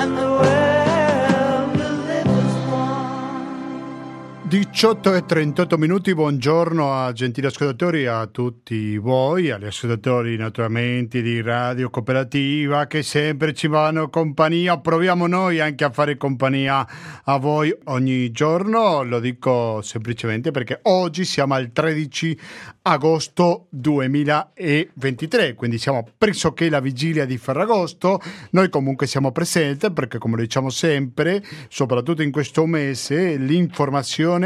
and the world 18 e 38 minuti, buongiorno a gentili ascoltatori, a tutti voi, agli ascoltatori naturalmente di Radio Cooperativa che sempre ci vanno compagnia, proviamo noi anche a fare compagnia a voi ogni giorno, lo dico semplicemente perché oggi siamo al 13 agosto 2023, quindi siamo pressoché la vigilia di Ferragosto, noi comunque siamo presenti perché come lo diciamo sempre, soprattutto in questo mese, l'informazione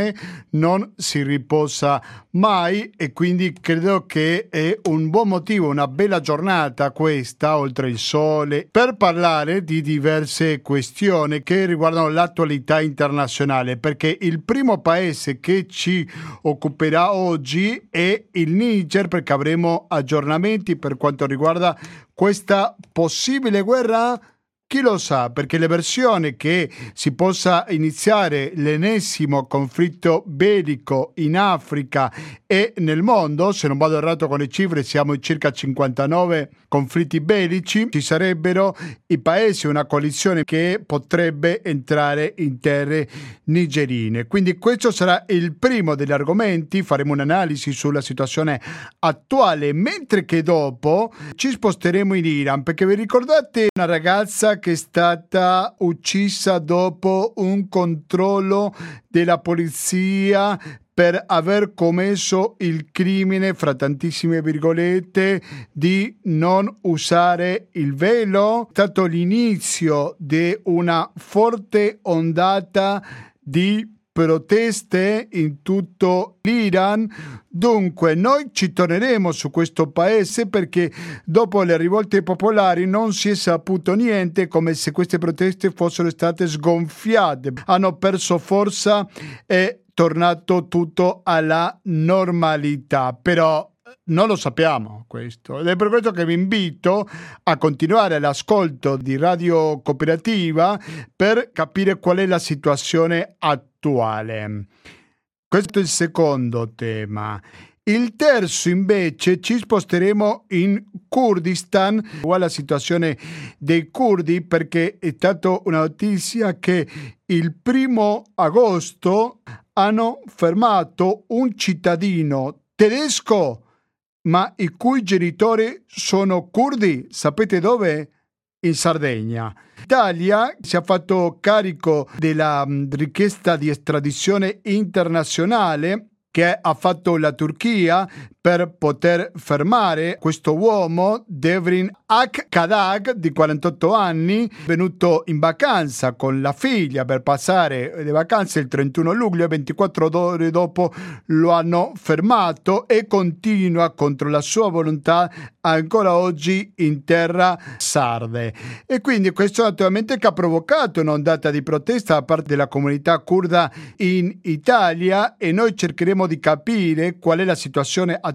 non si riposa mai e quindi credo che è un buon motivo, una bella giornata questa, oltre il sole, per parlare di diverse questioni che riguardano l'attualità internazionale, perché il primo paese che ci occuperà oggi è il Niger, perché avremo aggiornamenti per quanto riguarda questa possibile guerra chi lo sa, perché le versioni che si possa iniziare l'ennesimo conflitto bellico in Africa e nel mondo, se non vado errato con le cifre, siamo in circa 59 conflitti bellici, ci sarebbero i paesi, una coalizione che potrebbe entrare in terre nigerine. Quindi questo sarà il primo degli argomenti, faremo un'analisi sulla situazione attuale, mentre che dopo ci sposteremo in Iran, perché vi ricordate una ragazza che è stata uccisa dopo un controllo della polizia per aver commesso il crimine, fra tantissime virgolette, di non usare il velo. È stato l'inizio di una forte ondata di proteste in tutto l'Iran. Dunque, noi ci torneremo su questo paese perché dopo le rivolte popolari non si è saputo niente, come se queste proteste fossero state sgonfiate. Hanno perso forza e tornato tutto alla normalità. Però non lo sappiamo questo ed è per questo che vi invito a continuare l'ascolto di Radio Cooperativa per capire qual è la situazione attuale. Questo è il secondo tema. Il terzo invece ci sposteremo in Kurdistan, uguale la situazione dei curdi perché è stata una notizia che il primo agosto hanno fermato un cittadino tedesco ma i cui genitori sono curdi. Sapete dove? In Sardegna. L'Italia si è fatto carico della richiesta di estradizione internazionale che ha fatto la Turchia per poter fermare questo uomo, Devrin Ak Kadag, di 48 anni, venuto in vacanza con la figlia per passare le vacanze il 31 luglio e 24 ore dopo lo hanno fermato e continua contro la sua volontà ancora oggi in terra sarde. E quindi questo naturalmente che ha provocato un'ondata di protesta da parte della comunità kurda in Italia e noi cercheremo di capire qual è la situazione attuale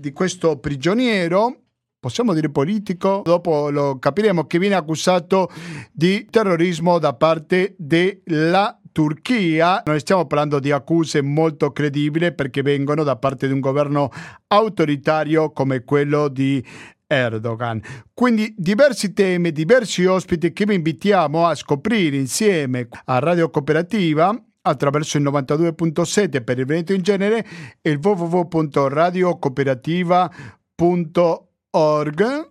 di questo prigioniero possiamo dire politico, dopo lo capiremo, che viene accusato di terrorismo da parte della Turchia. Noi stiamo parlando di accuse molto credibili perché vengono da parte di un governo autoritario come quello di Erdogan. Quindi diversi temi, diversi ospiti che vi invitiamo a scoprire insieme a Radio Cooperativa attraverso il 92.7 per il Veneto in genere e il www.radiocooperativa.org.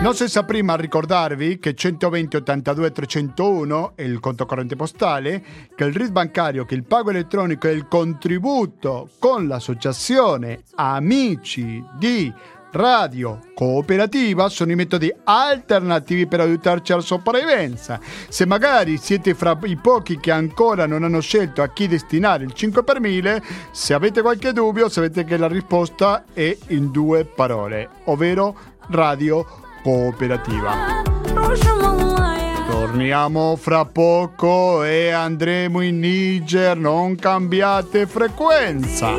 Non senza prima ricordarvi che 120 82 301 è il conto corrente postale, che il RID bancario, che il pago elettronico e il contributo con l'associazione Amici di Radio Cooperativa sono i metodi alternativi per aiutarci alla sopravvivenza. Se magari siete fra i pochi che ancora non hanno scelto a chi destinare il 5 per 1000, se avete qualche dubbio sapete che la risposta è in due parole, ovvero Radio Cooperativa. Torniamo fra poco e andremo in Niger, non cambiate frequenza.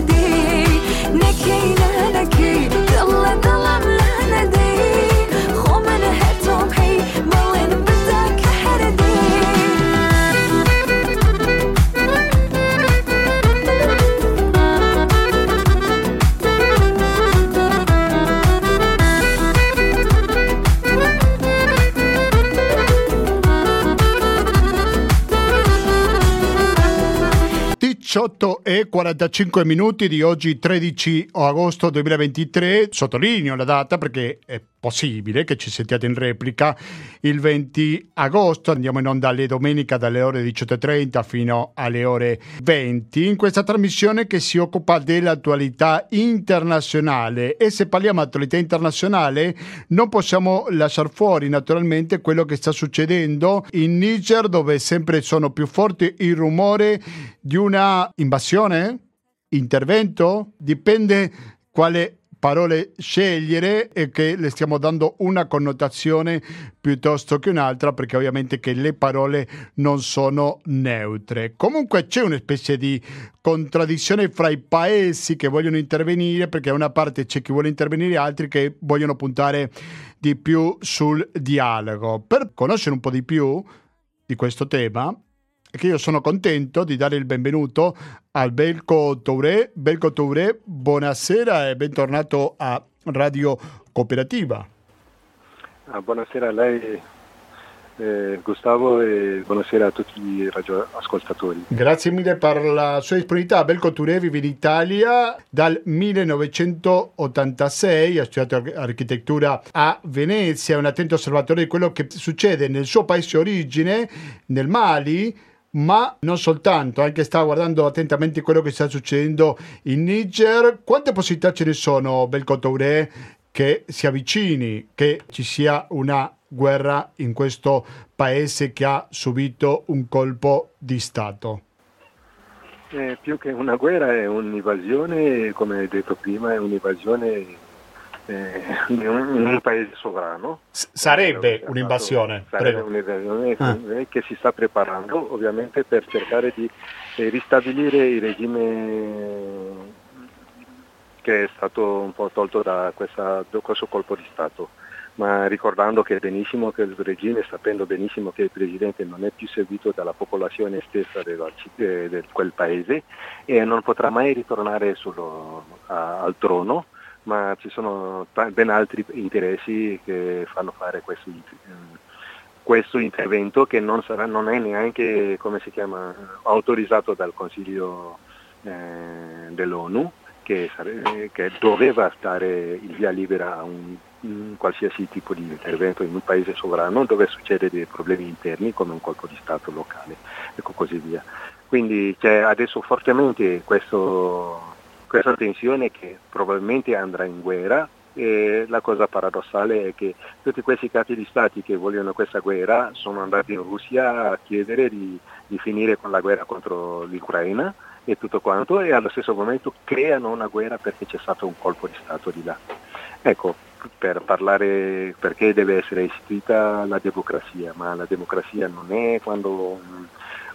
ودي نكي نكي الله ضل 18 e 45 minuti di oggi 13 agosto 2023. Sottolineo la data perché è possibile che ci sentiate in replica il 20 agosto. Andiamo in onda alle domenica dalle ore 18.30 fino alle ore 20 in questa trasmissione che si occupa dell'attualità internazionale. E se parliamo di attualità internazionale non possiamo lasciare fuori naturalmente quello che sta succedendo in Niger dove sempre sono più forti il rumore di una invasione, intervento, dipende quale parole scegliere e che le stiamo dando una connotazione piuttosto che un'altra perché ovviamente che le parole non sono neutre. Comunque c'è una specie di contraddizione fra i paesi che vogliono intervenire perché da una parte c'è chi vuole intervenire e altri che vogliono puntare di più sul dialogo. Per conoscere un po' di più di questo tema che io sono contento di dare il benvenuto al Belco Touré. Belco Touré, buonasera e bentornato a Radio Cooperativa. Ah, buonasera a lei eh, Gustavo e buonasera a tutti i radioascoltatori. Grazie mille per la sua disponibilità. Belco Touré vive in Italia dal 1986, ha studiato architettura a Venezia, è un attento osservatore di quello che succede nel suo paese origine, nel Mali, ma non soltanto, anche sta guardando attentamente quello che sta succedendo in Niger. Quante possibilità ce ne sono, Belco Touré, che si avvicini, che ci sia una guerra in questo paese che ha subito un colpo di Stato? Eh, più che una guerra è un'invasione, come detto prima, è un'invasione eh, in, un, in, un, paese sovrano. S- sarebbe un'invasione. Sarebbe un'invasione ah. che si sta preparando ovviamente per cercare di eh, ristabilire il regime che è stato un po' tolto da, questa, da questo colpo di Stato ma ricordando che benissimo che il regime, sapendo benissimo che il presidente non è più seguito dalla popolazione stessa di eh, quel paese e non potrà mai ritornare sullo, a, al trono, ma ci sono ben altri interessi che fanno fare questo, questo intervento che non, sarà, non, è neanche chiama, autorizzato dal Consiglio eh, dell'ONU che, che, doveva dare il via libera a un, qualsiasi tipo di intervento in un paese sovrano dove succede dei problemi interni come un colpo di Stato locale e così via. Quindi c'è adesso fortemente questo questa tensione che probabilmente andrà in guerra e la cosa paradossale è che tutti questi capi di stati che vogliono questa guerra sono andati in Russia a chiedere di, di finire con la guerra contro l'Ucraina e tutto quanto e allo stesso momento creano una guerra perché c'è stato un colpo di Stato di là. Ecco, per parlare perché deve essere istituita la democrazia, ma la democrazia non è quando un,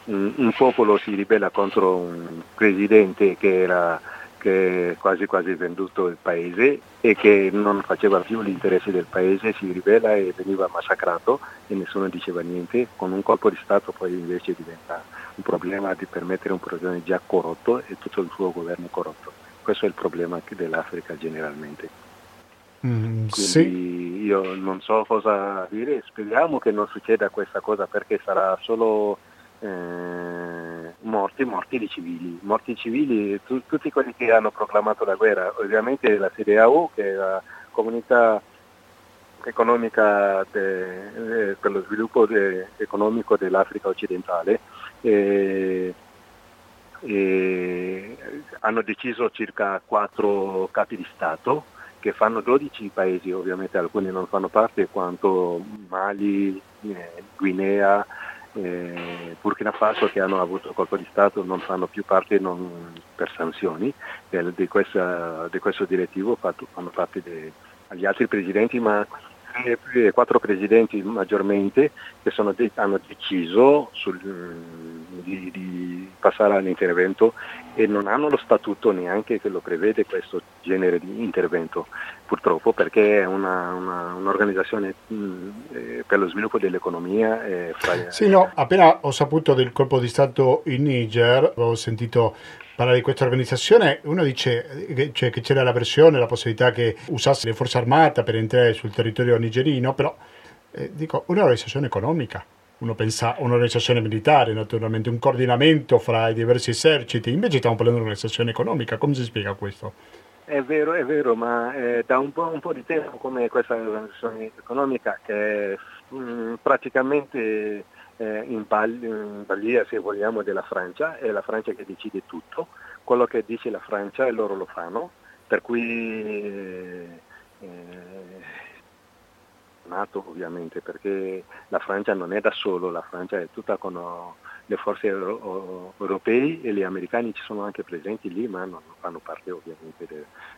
un, un popolo si ribella contro un presidente che era che quasi quasi venduto il paese e che non faceva più gli interessi del paese, si ribella e veniva massacrato e nessuno diceva niente, con un colpo di Stato poi invece diventa un problema di permettere un presidente già corrotto e tutto il suo governo corrotto. Questo è il problema dell'Africa generalmente. Mm, sì. io non so cosa dire, speriamo che non succeda questa cosa perché sarà solo eh, morti, morti di civili, morti civili, tu, tutti quelli che hanno proclamato la guerra, ovviamente la CDAO che è la comunità economica de, eh, per lo sviluppo de, economico dell'Africa occidentale, eh, eh, hanno deciso circa quattro capi di Stato che fanno 12 paesi, ovviamente alcuni non fanno parte, quanto Mali, eh, Guinea, eh, Burkina Faso che hanno avuto colpo di Stato non fanno più parte non, per sanzioni. Eh, di, questa, di, questo direttivo, fatto, fanno parte degli altri presidenti, ma quattro presidenti maggiormente che sono, hanno deciso sul, di, di, passare all'intervento e non hanno lo statuto neanche che lo prevede questo genere di intervento, purtroppo perché è una, una, un'organizzazione mh, eh, per lo sviluppo dell'economia. Eh, fra... Sì, no, appena ho saputo del colpo di Stato in Niger, ho sentito parlare di questa organizzazione, uno dice che, cioè, che c'era la pressione, la possibilità che usasse le forze armate per entrare sul territorio nigerino, però eh, dico, un'organizzazione economica. Uno pensa a un'organizzazione militare, naturalmente, un coordinamento fra i diversi eserciti, invece stiamo parlando di un'organizzazione economica, come si spiega questo? È vero, è vero, ma eh, da un po', un po', di tempo come questa organizzazione economica che mh, mm, praticamente eh, in, balia, se vogliamo, della Francia, è la Francia che decide tutto, quello che dice la Francia e loro lo fanno, per cui eh, eh Nato ovviamente perché la Francia non è da solo, la Francia è tutta con le forze europee e gli americani ci sono anche presenti lì ma non fanno parte ovviamente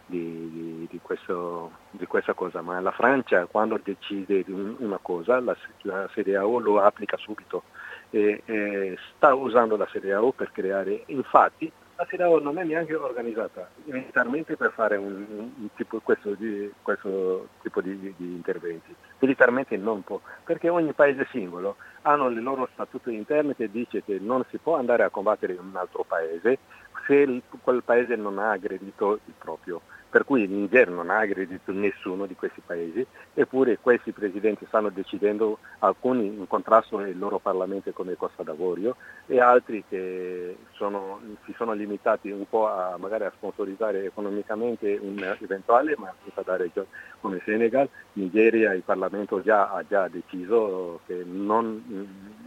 di, di, di, questo, di, questa cosa, ma la Francia quando decide una cosa la, la CDAO lo applica subito e, e sta usando la CDAO per creare, infatti la CEDAO non è neanche organizzata militarmente per fare un, un tipo, questo, di, questo, tipo di, di, interventi. Militarmente non può, perché ogni paese singolo ha le loro statute interne che dice che non si può andare a combattere in un altro paese se il, quel paese non ha aggredito il proprio per cui il Niger non ha aggredito nessuno di questi paesi, eppure questi presidenti stanno decidendo, alcuni in contrasto nel loro Parlamento come Costa d'Avorio e altri che sono, si sono limitati un po' a magari a sponsorizzare economicamente un eventuale, ma senza dare come Senegal, Nigeria il Parlamento già, ha già deciso che non,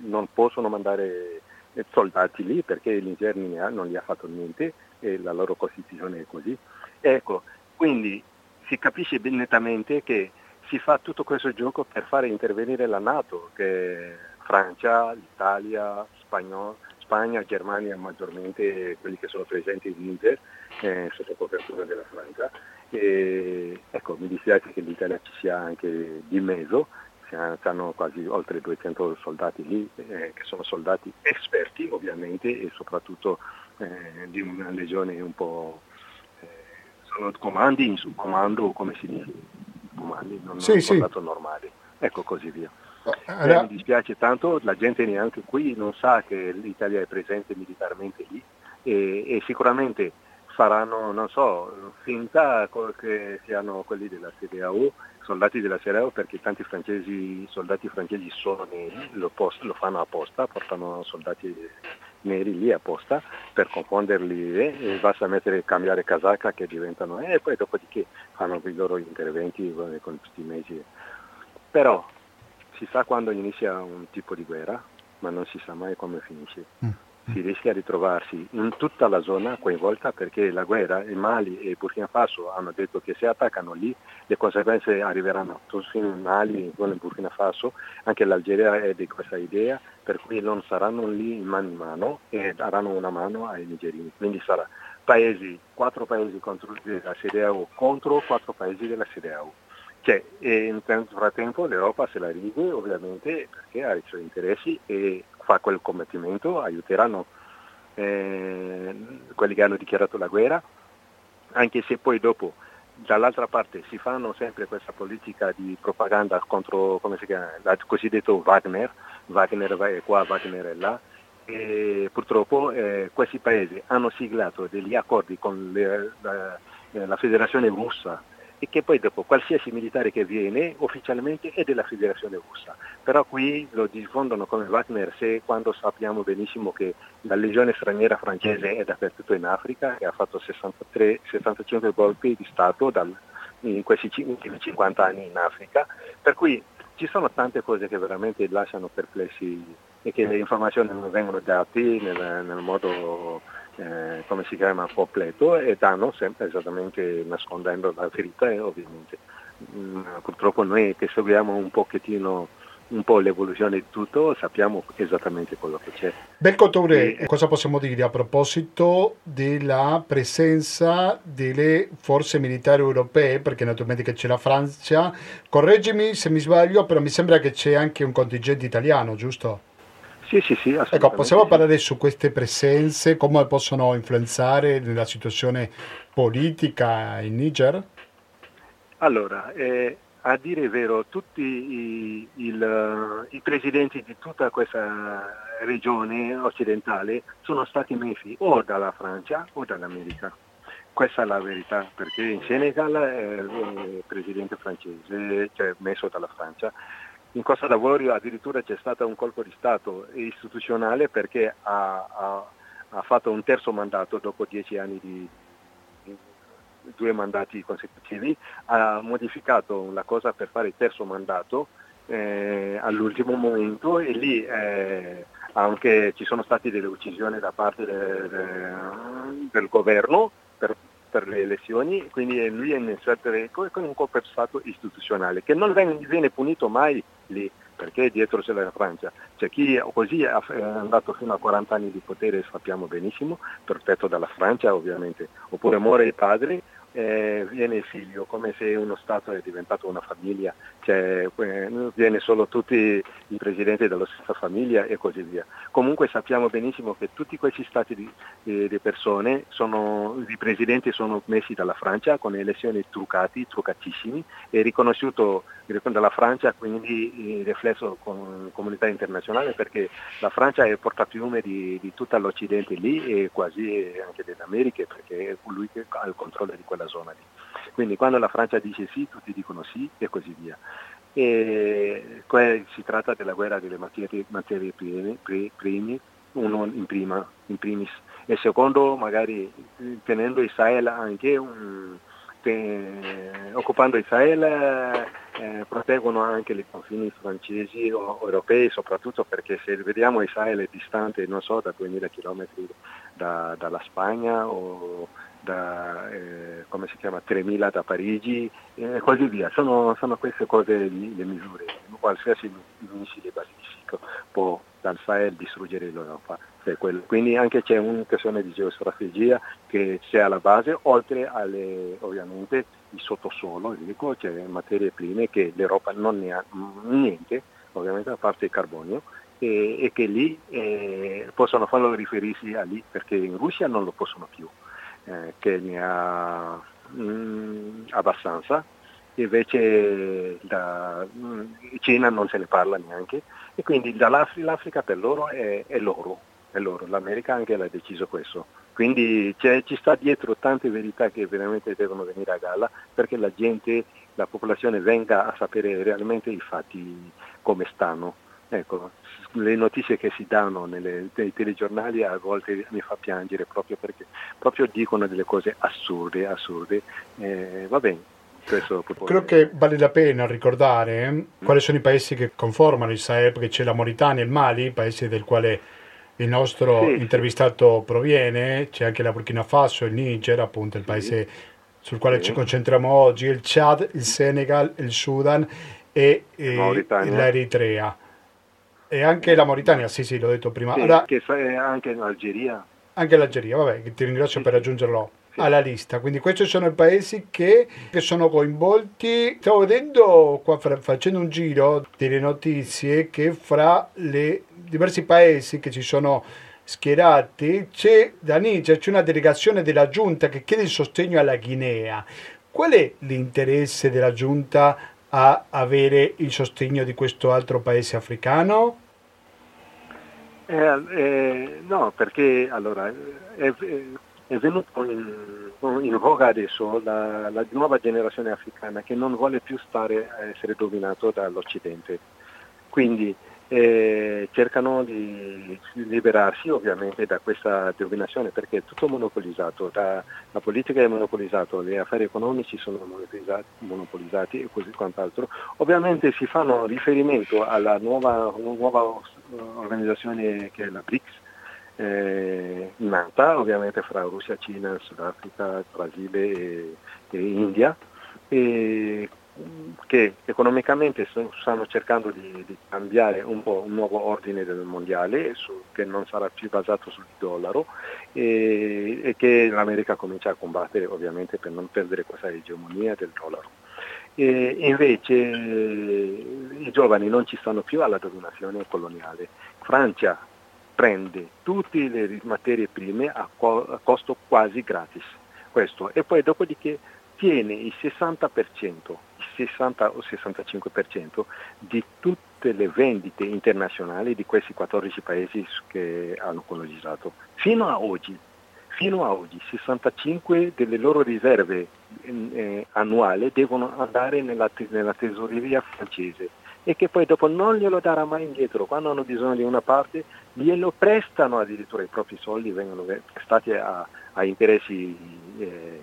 non possono mandare soldati lì perché il Niger non gli ha fatto niente e la loro Costituzione è così. Ecco, quindi si capisce nettamente che si fa tutto questo gioco per fare intervenire la Nato, che è Francia, l'Italia, Spagno, Spagna, Germania maggiormente quelli che sono presenti in Niger eh, sotto copertura della Francia. E, ecco, mi dispiace che l'Italia ci sia anche di mezzo, hanno quasi oltre 200 soldati lì, eh, che sono soldati esperti ovviamente e soprattutto eh, di una legione un po' comandi in subcomando, come si dice, comandi, non sì, sì. normali. Ecco così via. Allora... Eh, mi dispiace tanto, la gente neanche qui non sa che l'Italia è presente militarmente lì e, e sicuramente faranno, non so, finta che siano quelli della CDAO, soldati della CDAO perché tanti francesi, soldati francesi sono neri, lo, post, lo fanno apposta, portano soldati neri lì apposta per confonderli eh, e basta mettere, cambiare casacca che diventano eh, e poi dopodiché fanno i loro interventi eh, con questi mesi. Però si sa quando inizia un tipo di guerra, ma non si sa mai come finisce. Mm si rischia di trovarsi in tutta la zona coinvolta perché la guerra, il Mali e Burkina Faso hanno detto che se attaccano lì le conseguenze arriveranno tutti in Mali, in Burkina Faso, anche l'Algeria è di questa idea, per cui non saranno lì in mano in mano e daranno una mano ai nigerini. Quindi sarà paesi, quattro paesi contro la CDAO contro quattro paesi della CDAO. Cioè, in frattempo l'Europa se la ride ovviamente perché ha i suoi interessi e fa quel combattimento, aiuteranno eh, quelli che hanno dichiarato la guerra, anche se poi dopo dall'altra parte si fanno sempre questa politica di propaganda contro, come si chiama, il cosiddetto Wagner, Wagner è qua, Wagner è là, e purtroppo eh, questi paesi hanno siglato degli accordi con le, la, la federazione russa e che poi dopo qualsiasi militare che viene ufficialmente è della federazione russa. Però qui lo diffondono come Wagner se quando sappiamo benissimo che la legione straniera francese è dappertutto in Africa e ha fatto 63, 65 colpi di Stato dal, in questi ultimi 50 anni in Africa, per cui ci sono tante cose che veramente lasciano perplessi e che le informazioni non vengono date nel, nel modo eh, come si chiama, completo e danno sempre esattamente nascondendo la verità e ovviamente mm, purtroppo noi che seguiamo un pochettino un po' l'evoluzione di tutto, sappiamo esattamente quello che c'è. Belcotore, e... cosa possiamo dire a proposito della presenza delle forze militari europee? Perché naturalmente c'è la Francia, correggimi se mi sbaglio, però mi sembra che c'è anche un contingente italiano, giusto? Sì, sì, sì. Ecco, possiamo parlare su queste presenze, come possono influenzare nella situazione politica in Niger? Allora, eh, a dire il vero, tutti i, il, i, presidenti di tutta questa regione occidentale sono stati messi o dalla Francia o dall'America. Questa è la verità, perché in Senegal è il presidente francese, cioè messo dalla Francia, in Costa d'Avorio addirittura c'è stato un colpo di Stato istituzionale perché ha, ha, ha fatto un terzo mandato dopo dieci anni di, due mandati consecutivi, ha modificato la cosa per fare il terzo mandato eh, all'ultimo momento e lì eh, anche ci sono state delle uccisioni da parte de, de, del governo per, per, le elezioni, quindi lui è in certo con un colpo stato istituzionale che non viene punito mai lì perché dietro c'è la Francia. C'è chi così è andato fino a 40 anni di potere, sappiamo benissimo, protetto dalla Francia ovviamente, oppure muore il padre eh, viene il figlio, come se uno Stato è diventato una famiglia, cioè, eh, viene solo tutti i presidenti della stessa famiglia e così via. Comunque sappiamo benissimo che tutti questi stati di, di, di persone, sono, i presidenti sono messi dalla Francia con elezioni truccati, truccatissimi, è riconosciuto dalla Francia quindi riflesso con la comunità internazionale perché la Francia è portapiume di, di tutto l'Occidente lì e quasi anche dell'America perché è lui che ha il controllo di quella zona lì. Quindi quando la Francia dice sì, tutti dicono sì e così via. E qua si tratta della guerra delle materie, materie prime, prime, uno in, prima, in primis, e secondo magari tenendo Israele anche un, occupando Israele eh, proteggono anche i confini francesi o europei, soprattutto perché se vediamo Israele è distante, non so, da 2000 km da, dalla Spagna o da, eh, come si chiama, 3000 da Parigi e eh, così via. Sono, sono, queste cose le, le misure. Qualsiasi missile balistico può dal Sahel distruggere l'Europa. Quindi anche c'è una questione di geostrategia che c'è alla base, oltre alle ovviamente il sottosuolo, dico, c'è materie prime che l'Europa non ne ha niente, ovviamente a parte il carbonio, e, e che lì eh, possono farlo riferirsi a lì perché in Russia non lo possono più eh, che ne ha mh, mm, abbastanza, invece da mh, Cina non se ne parla neanche. E quindi l'Africa per loro è, è loro, è loro, l'America anche l'ha deciso questo. Quindi ci sta dietro tante verità che veramente devono venire a galla perché la gente, la popolazione venga a sapere realmente i fatti come stanno. Ecco, le notizie che si danno nelle, nei telegiornali a volte mi fa piangere proprio perché proprio dicono delle cose assurde, assurde. Eh, va bene. Credo che vale la pena ricordare eh, mm. quali sono i paesi che conformano il Sahel, perché c'è la Mauritania e il Mali, paesi del quale il nostro sì, intervistato proviene, c'è anche la Burkina Faso, il Niger, appunto il paese sul quale ci concentriamo oggi, il Chad, il Senegal, il Sudan e, e l'Eritrea. E anche la Mauritania, sì, sì, l'ho detto prima. Sì, Ora, che anche l'Algeria. Anche l'Algeria, vabbè, ti ringrazio sì, per aggiungerlo alla lista. Quindi questi sono i paesi che, che sono coinvolti. Stavo vedendo qua, facendo un giro delle notizie, che fra i diversi paesi che ci sono schierati c'è da Niger c'è una delegazione della giunta che chiede il sostegno alla Guinea. Qual è l'interesse della giunta a avere il sostegno di questo altro paese africano? Eh, eh, no, perché allora è, è venuto in, in, voga adesso la, la, nuova generazione africana che non vuole più stare a essere dominato dall'Occidente. Quindi e cercano di liberarsi ovviamente da questa dominazione perché è tutto monopolizzato, da, la politica è monopolizzata, gli affari economici sono monopolizzati, monopolizzati e così quant'altro. Ovviamente si fanno riferimento alla nuova, nuova organizzazione che è la BRICS, eh, nata ovviamente fra Russia, Cina, Sudafrica, Brasile e, e India. E che economicamente stanno cercando di, di, cambiare un po' un nuovo ordine del mondiale su, che non sarà più basato sul dollaro e, e, che l'America comincia a combattere ovviamente per non perdere questa egemonia del dollaro. E invece i giovani non ci stanno più alla dominazione coloniale. Francia prende tutte le materie prime a, co- a costo quasi gratis. Questo. E poi dopodiché tiene il 60%, il 60 o 65% di tutte le vendite internazionali di questi 14 paesi che hanno colonizzato. Fino a oggi, fino a oggi 65 delle loro riserve eh, annuali devono andare nella, nella tesoreria francese e che poi dopo non glielo darà mai indietro, quando hanno bisogno di una parte glielo prestano addirittura i propri soldi, vengono prestati a, a interessi eh,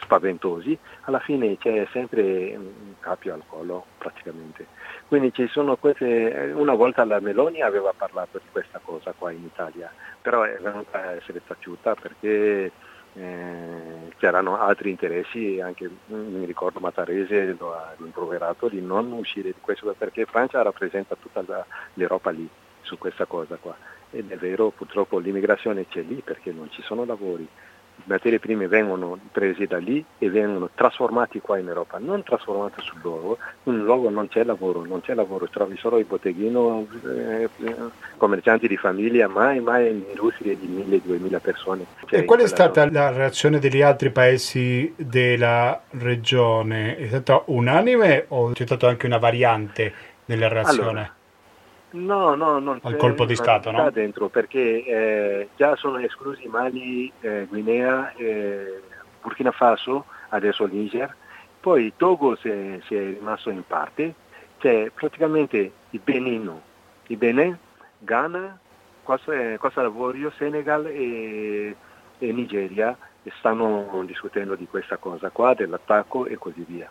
spaventosi, alla fine c'è sempre un capio al collo praticamente. Quindi ci sono queste, una volta la Meloni aveva parlato di questa cosa qua in Italia, però è venuta a essere taciuta perché eh, c'erano altri interessi, anche mi ricordo Matarese lo ha rimproverato di non uscire di questo perché Francia rappresenta tutta la, l'Europa lì su questa cosa qua ed è vero purtroppo l'immigrazione c'è lì perché non ci sono lavori, materie prime vengono prese da lì e vengono trasformate qua in Europa, non trasformate sul luogo, in luogo non c'è lavoro, non c'è lavoro, trovi solo i botteghino, eh, commercianti di famiglia, mai, mai industrie di 1000-2000 persone. Cioè, e qual è stata roba. la reazione degli altri paesi della regione? È stata unanime o c'è stata anche una variante nella reazione? Allora, No, no, non al colpo di Stato, no? dentro perché eh, già sono esclusi Mali, eh, Guinea, eh, Burkina Faso, adesso Niger, poi Togo si è, si è rimasto in parte, c'è praticamente il Benino, il Benin, Ghana, Costa, Costa d'Avorio, Senegal e, e Nigeria stanno discutendo di questa cosa qua, dell'attacco e così via.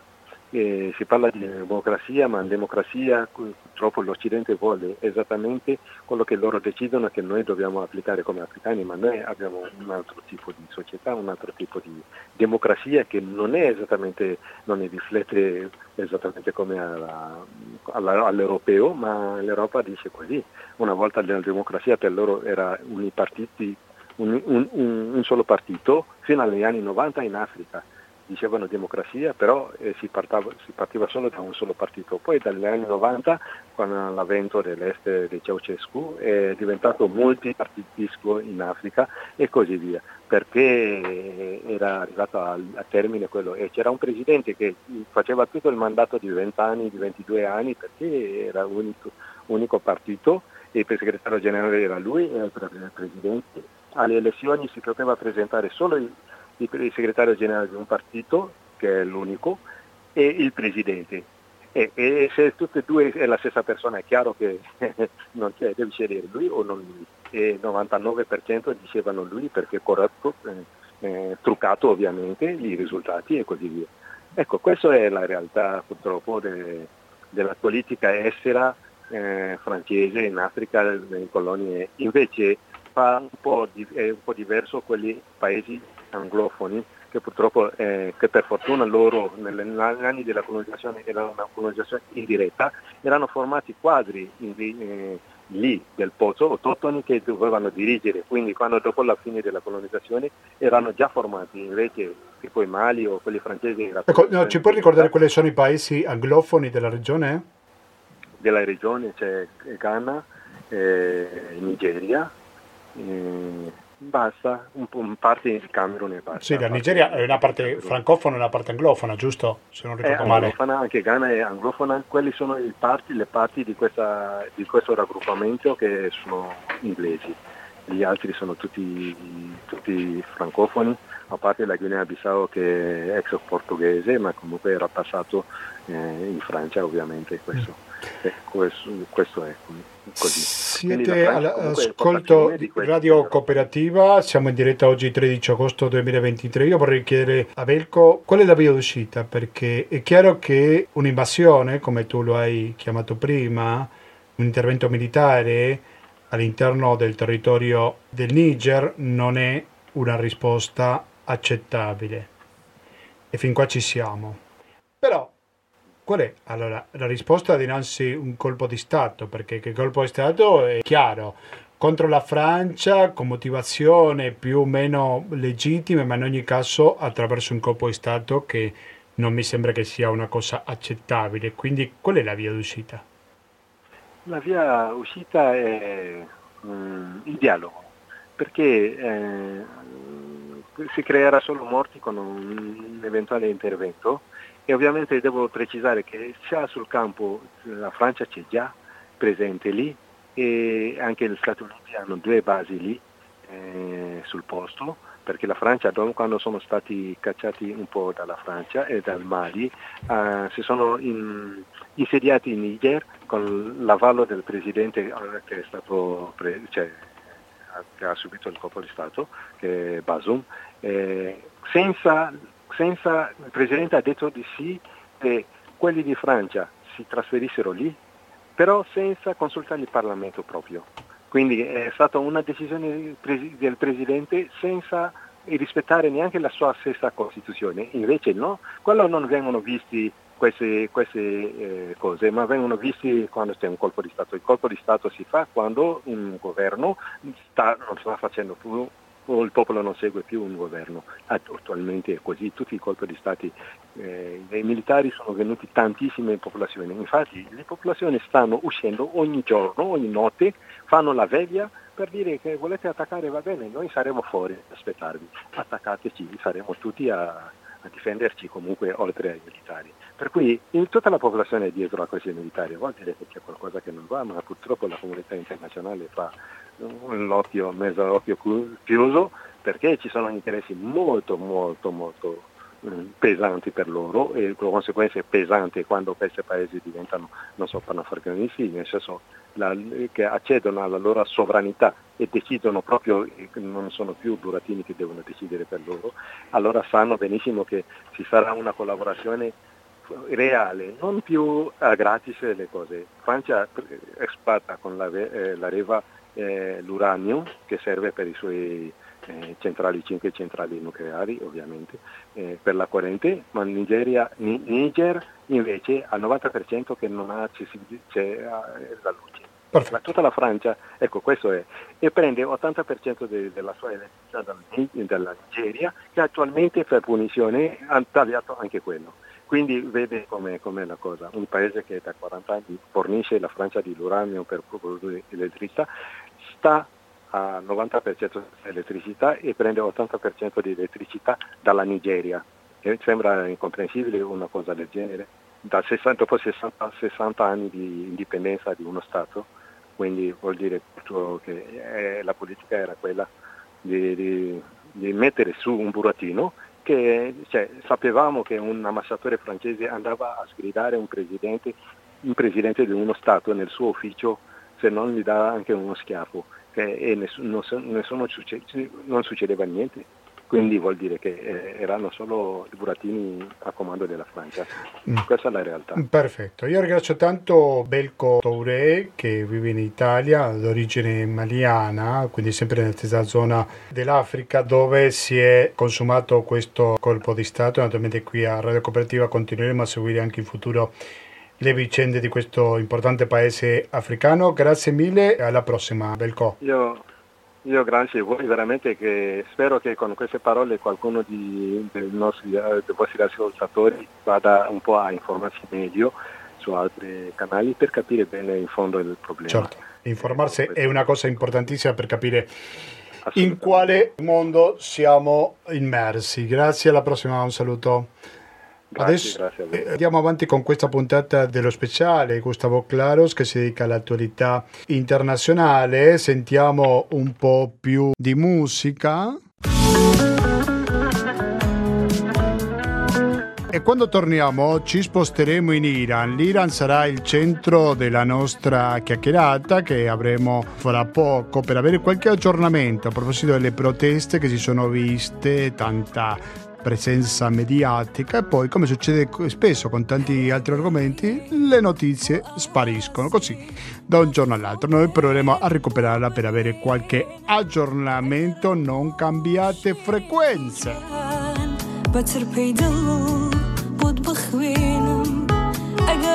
Eh, si parla di democrazia, ma democrazia purtroppo l'Occidente vuole esattamente quello che loro decidono che noi dobbiamo applicare come africani, ma noi abbiamo un altro tipo di società, un altro tipo di democrazia che non è esattamente, non riflette esattamente come alla, alla, all'europeo, ma l'Europa dice così. Una volta la democrazia per loro era unipartiti, un, un, un, un solo partito fino agli anni 90 in Africa dicevano democrazia, però eh, si, partava, si, partiva solo da un solo partito. Poi dagli anni 90, con l'avvento dell'est di Ceausescu, è diventato multipartitismo in Africa e così via, perché era arrivato a, a termine quello. E c'era un presidente che faceva tutto il mandato di 20 anni, di 22 anni, perché era unico, unico partito e il segretario generale era lui, era il presidente. Alle elezioni si poteva presentare solo il segretario generale di un partito, che è l'unico, e il presidente. E, e se tutte e due è la stessa persona è chiaro che non c'è, devi scegliere lui o non lui. E il 99% dicevano lui perché è corretto, eh, eh, truccato ovviamente i risultati e così via. Ecco, questa è la realtà purtroppo de, della politica estera eh, francese in Africa, nelle colonie. Invece fa un po', di, è un po' diverso quelli paesi anglofoni che purtroppo, eh, che per fortuna loro negli anni della colonizzazione era una colonizzazione indiretta, erano formati quadri in, eh, lì del pozzo, autoctoni che dovevano dirigere, quindi quando dopo la fine della colonizzazione erano già formati, invece che poi Mali o quelli francesi. Ecco, no, ci puoi ricordare quali sono i paesi anglofoni della regione? Della regione c'è Ghana, eh, Nigeria, eh, Basta, un po' in parte il Camerun e basta. Sì, la Nigeria è una parte francofona e una parte anglofona, giusto? Se non ricordo male. Anche Ghana è anglofona, quelli sono parti, le parti di, questa, di questo raggruppamento che sono inglesi. Gli altri sono tutti, tutti francofoni, a parte la Guinea-Bissau che è ex portoghese, ma comunque era passato eh, in Francia ovviamente questo. Eh, questo, questo è così. Siete all'ascolto di Radio Cooperativa, siamo in diretta oggi 13 agosto 2023. Io vorrei chiedere a Belco qual è la via d'uscita, perché è chiaro che un'invasione, come tu lo hai chiamato prima, un intervento militare all'interno del territorio del Niger non è una risposta accettabile. E fin qua ci siamo. Però Qual è allora la risposta dinanzi un colpo di Stato? Perché che colpo di Stato è chiaro, contro la Francia con motivazione più o meno legittime, ma in ogni caso attraverso un colpo di Stato che non mi sembra che sia una cosa accettabile. Quindi qual è la via d'uscita? La via d'uscita è um, il dialogo, perché eh, si creerà solo morti con un eventuale intervento e ovviamente devo precisare che già sul campo la Francia c'è già presente lì e anche gli Stati Uniti hanno due basi lì eh, sul posto perché la Francia quando sono stati cacciati un po' dalla Francia e dal Mali eh, si sono in, insediati in Niger con l'avallo del presidente eh, che pre, cioè, che ha subito il colpo di Stato, che è Basum, eh, senza, senza, il presidente ha detto di sì che quelli di Francia si trasferissero lì, però senza consultare il Parlamento proprio. Quindi è stata una decisione del Presidente senza rispettare neanche la sua stessa Costituzione. Invece no, quello non vengono visti queste, queste eh, cose, ma vengono visti quando c'è un colpo di Stato. Il colpo di Stato si fa quando un governo sta, non sta facendo più o il popolo non segue più un governo. Attualmente è così, tutti i colpi di Stati, eh, i militari sono venuti tantissime popolazioni, infatti le popolazioni stanno uscendo ogni giorno, ogni notte, fanno la veglia per dire che volete attaccare va bene, noi saremo fuori, aspettarvi, attaccateci, saremo tutti a, a difenderci comunque oltre ai militari. Per cui tutta la popolazione è dietro a questi militari, dire che c'è qualcosa che non va, ma purtroppo la comunità internazionale fa l'occhio, mezzo occhio chiuso perché ci sono interessi molto molto molto mm, pesanti per loro e con conseguenze pesanti quando questi paesi diventano, non so, panafricanisti, nel senso la, che accedono alla loro sovranità e decidono proprio, non sono più buratini che devono decidere per loro, allora sanno benissimo che ci sarà una collaborazione reale, non più a gratis le cose. Francia esporta con la, eh, la Reva eh, l'uranio che serve per i suoi eh, centrali, 5 centrali nucleari ovviamente, eh, per la corrente, ma Nigeria, Niger invece al 90% che non ha accessibilità alla luce. Ma tutta la Francia, ecco questo è, e prende 80% de, della sua elettricità dalla Nigeria che attualmente per punizione ha tagliato anche quello. Quindi vede com'è, com'è, la cosa, un paese che da 40 anni fornisce la Francia di uranio per produrre elettricità, sta a 90% di elettricità e prende 80% di elettricità dalla Nigeria. E sembra incomprensibile una cosa del genere. Da 60, dopo 60, 60 anni di indipendenza di uno Stato, quindi vuol dire che eh, la politica era quella di, di, di mettere su un burattino che cioè, sapevamo che un ambasciatore francese andava a sgridare un presidente, un presidente di uno Stato nel suo ufficio se non gli dava anche uno schiaffo e nessuno, nessuno non succedeva niente quindi vuol dire che eh, erano solo i burattini a comando della Francia. Mm. Questa è la realtà. Perfetto, io ringrazio tanto Belco Touré che vive in Italia, d'origine maliana, quindi sempre nella stessa zona dell'Africa dove si è consumato questo colpo di Stato. Naturalmente qui a Radio Cooperativa continueremo a seguire anche in futuro le vicende di questo importante paese africano. Grazie mille e alla prossima Belco. Io io grazie a voi, veramente che spero che con queste parole qualcuno di, dei, nostri, eh, dei vostri ascoltatori vada un po' a informarsi meglio su altri canali per capire bene in fondo il problema. Certo, informarsi è una cosa importantissima per capire in quale mondo siamo immersi. Grazie, alla prossima, un saluto. Grazie, Adesso grazie eh, andiamo avanti con questa puntata dello speciale Gustavo Claros che si dedica all'attualità internazionale. Sentiamo un po' più di musica. E quando torniamo ci sposteremo in Iran. L'Iran sarà il centro della nostra chiacchierata che avremo fra poco per avere qualche aggiornamento a proposito delle proteste che si sono viste, tanta presenza mediatica e poi come succede spesso con tanti altri argomenti le notizie spariscono così da un giorno all'altro noi proveremo a recuperarla per avere qualche aggiornamento non cambiate frequenze بتر پیدا بود بخوینم هر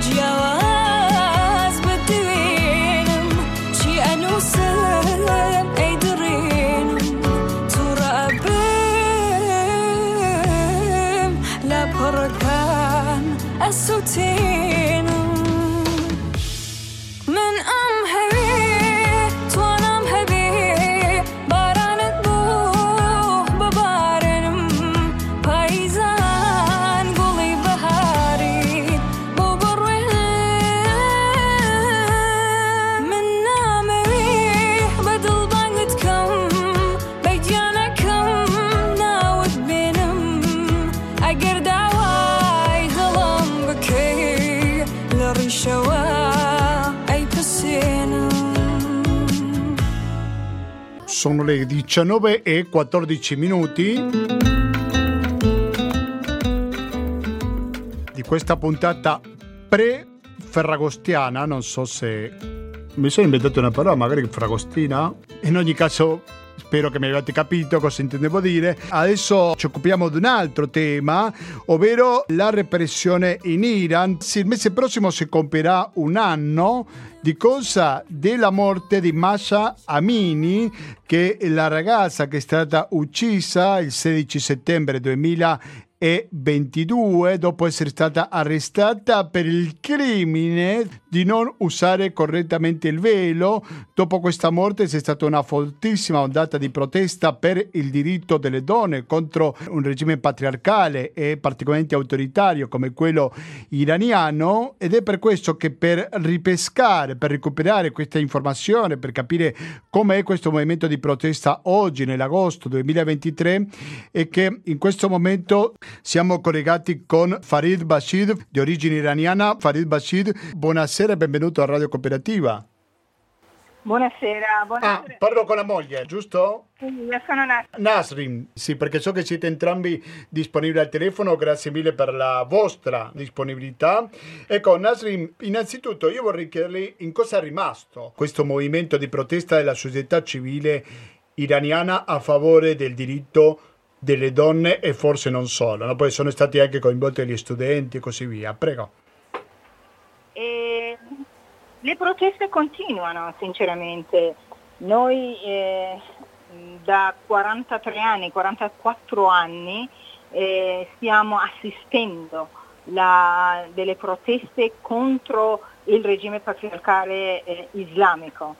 judge your le 19 e 14 minuti di questa puntata pre-ferragostiana. Non so se mi sono inventato una parola, magari ferragostina. In ogni caso spero che mi abbiate capito cosa intendevo dire. Adesso ci occupiamo di un altro tema, ovvero la repressione in Iran. Il mese prossimo si compierà un anno di cosa della morte di Masha Amini, che è la ragazza che è stata uccisa il 16 settembre 2000 e 22 dopo essere stata arrestata per il crimine di non usare correttamente il velo. Dopo questa morte c'è stata una fortissima ondata di protesta per il diritto delle donne contro un regime patriarcale e particolarmente autoritario come quello iraniano ed è per questo che per ripescare, per recuperare questa informazione, per capire come è questo movimento di protesta oggi nell'agosto 2023 e che in questo momento siamo collegati con Farid Bashid, di origine iraniana. Farid Bashid, buonasera e benvenuto a Radio Cooperativa. Buonasera, Ah, buonasera. parlo con la moglie, giusto? Sì, io sono Nat. Nasrin, sì, perché so che siete entrambi disponibili al telefono, grazie mille per la vostra disponibilità. Ecco, Nasrin, innanzitutto io vorrei chiederle in cosa è rimasto questo movimento di protesta della società civile iraniana a favore del diritto delle donne e forse non solo, no? poi sono stati anche coinvolti gli studenti e così via. Prego. E le proteste continuano, sinceramente. Noi eh, da 43 anni, 44 anni eh, stiamo assistendo la- delle proteste contro il regime patriarcale eh, islamico,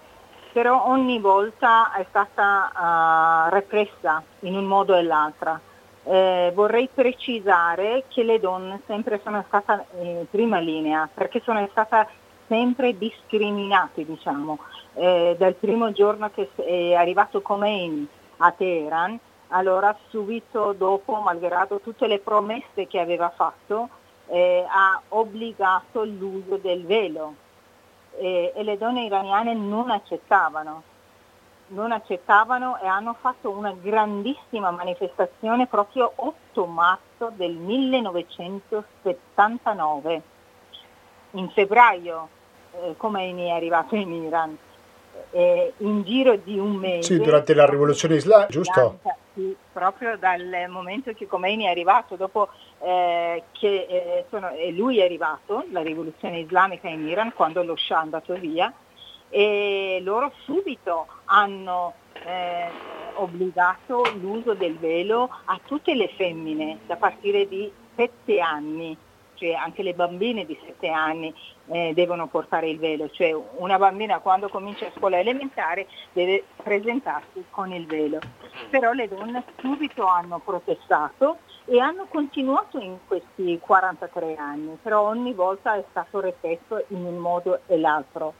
però ogni volta è stata ah, repressa in un modo o l'altro. Eh, vorrei precisare che le donne sempre sono state in prima linea perché sono state sempre discriminate, diciamo. Eh, dal primo giorno che è arrivato Khomeini a Teheran, allora subito dopo, malgrado tutte le promesse che aveva fatto, eh, ha obbligato l'uso del velo Eh, e le donne iraniane non accettavano non accettavano e hanno fatto una grandissima manifestazione proprio 8 marzo del 1979. In febbraio eh, Khomeini è arrivato in Iran. Eh, in giro di un mese. Sì, durante la rivoluzione islamica, giusto? Sì, proprio dal momento che Khomeini è arrivato, dopo eh, che eh, sono- lui è arrivato, la rivoluzione islamica in Iran, quando lo Shah è andato via, e loro subito hanno eh, obbligato l'uso del velo a tutte le femmine da partire di 7 anni, cioè anche le bambine di 7 anni eh, devono portare il velo, cioè una bambina quando comincia a scuola elementare deve presentarsi con il velo. Però le donne subito hanno protestato e hanno continuato in questi 43 anni, però ogni volta è stato represso in un modo e l'altro.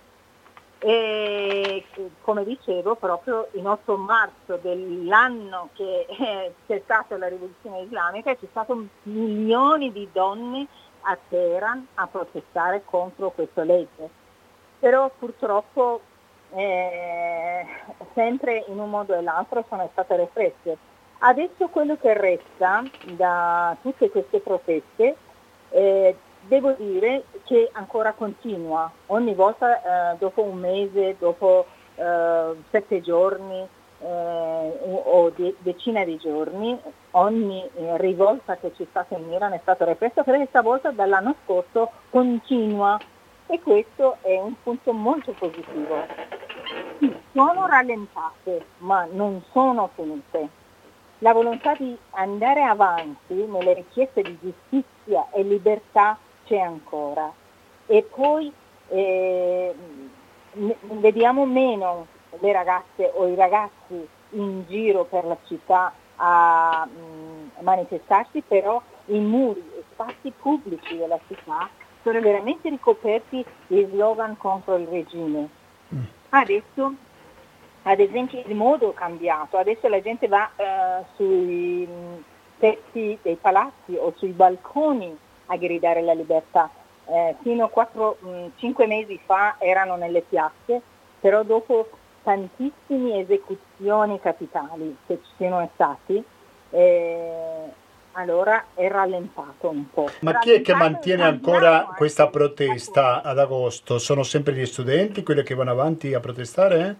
E come dicevo, proprio in 8 marzo dell'anno che eh, c'è stata la rivoluzione islamica, sono stati milioni di donne a Teheran a protestare contro questa legge. Però purtroppo eh, sempre in un modo o l'altro sono state represse. Adesso quello che resta da tutte queste proteste eh, devo dire che ancora continua, ogni volta eh, dopo un mese, dopo eh, sette giorni eh, o de- decine di giorni, ogni eh, rivolta che c'è stata in Iran è stata repressa, però questa volta dall'anno scorso continua e questo è un punto molto positivo. Sono rallentate, ma non sono finite la volontà di andare avanti nelle richieste di giustizia e libertà c'è ancora. E poi eh, vediamo meno le ragazze o i ragazzi in giro per la città a mm, manifestarsi, però i muri e spazi pubblici della città sono veramente ricoperti di slogan contro il regime. Adesso ad esempio il modo è cambiato, adesso la gente va eh, sui mh, tetti dei palazzi o sui balconi a gridare la libertà. Eh, fino a 5 mesi fa erano nelle piazze, però dopo tantissime esecuzioni capitali che ci sono stati, eh, allora è rallentato un po'. Ma chi è che Rallentato mantiene ancora questa protesta ad agosto? Sono sempre gli studenti quelli che vanno avanti a protestare?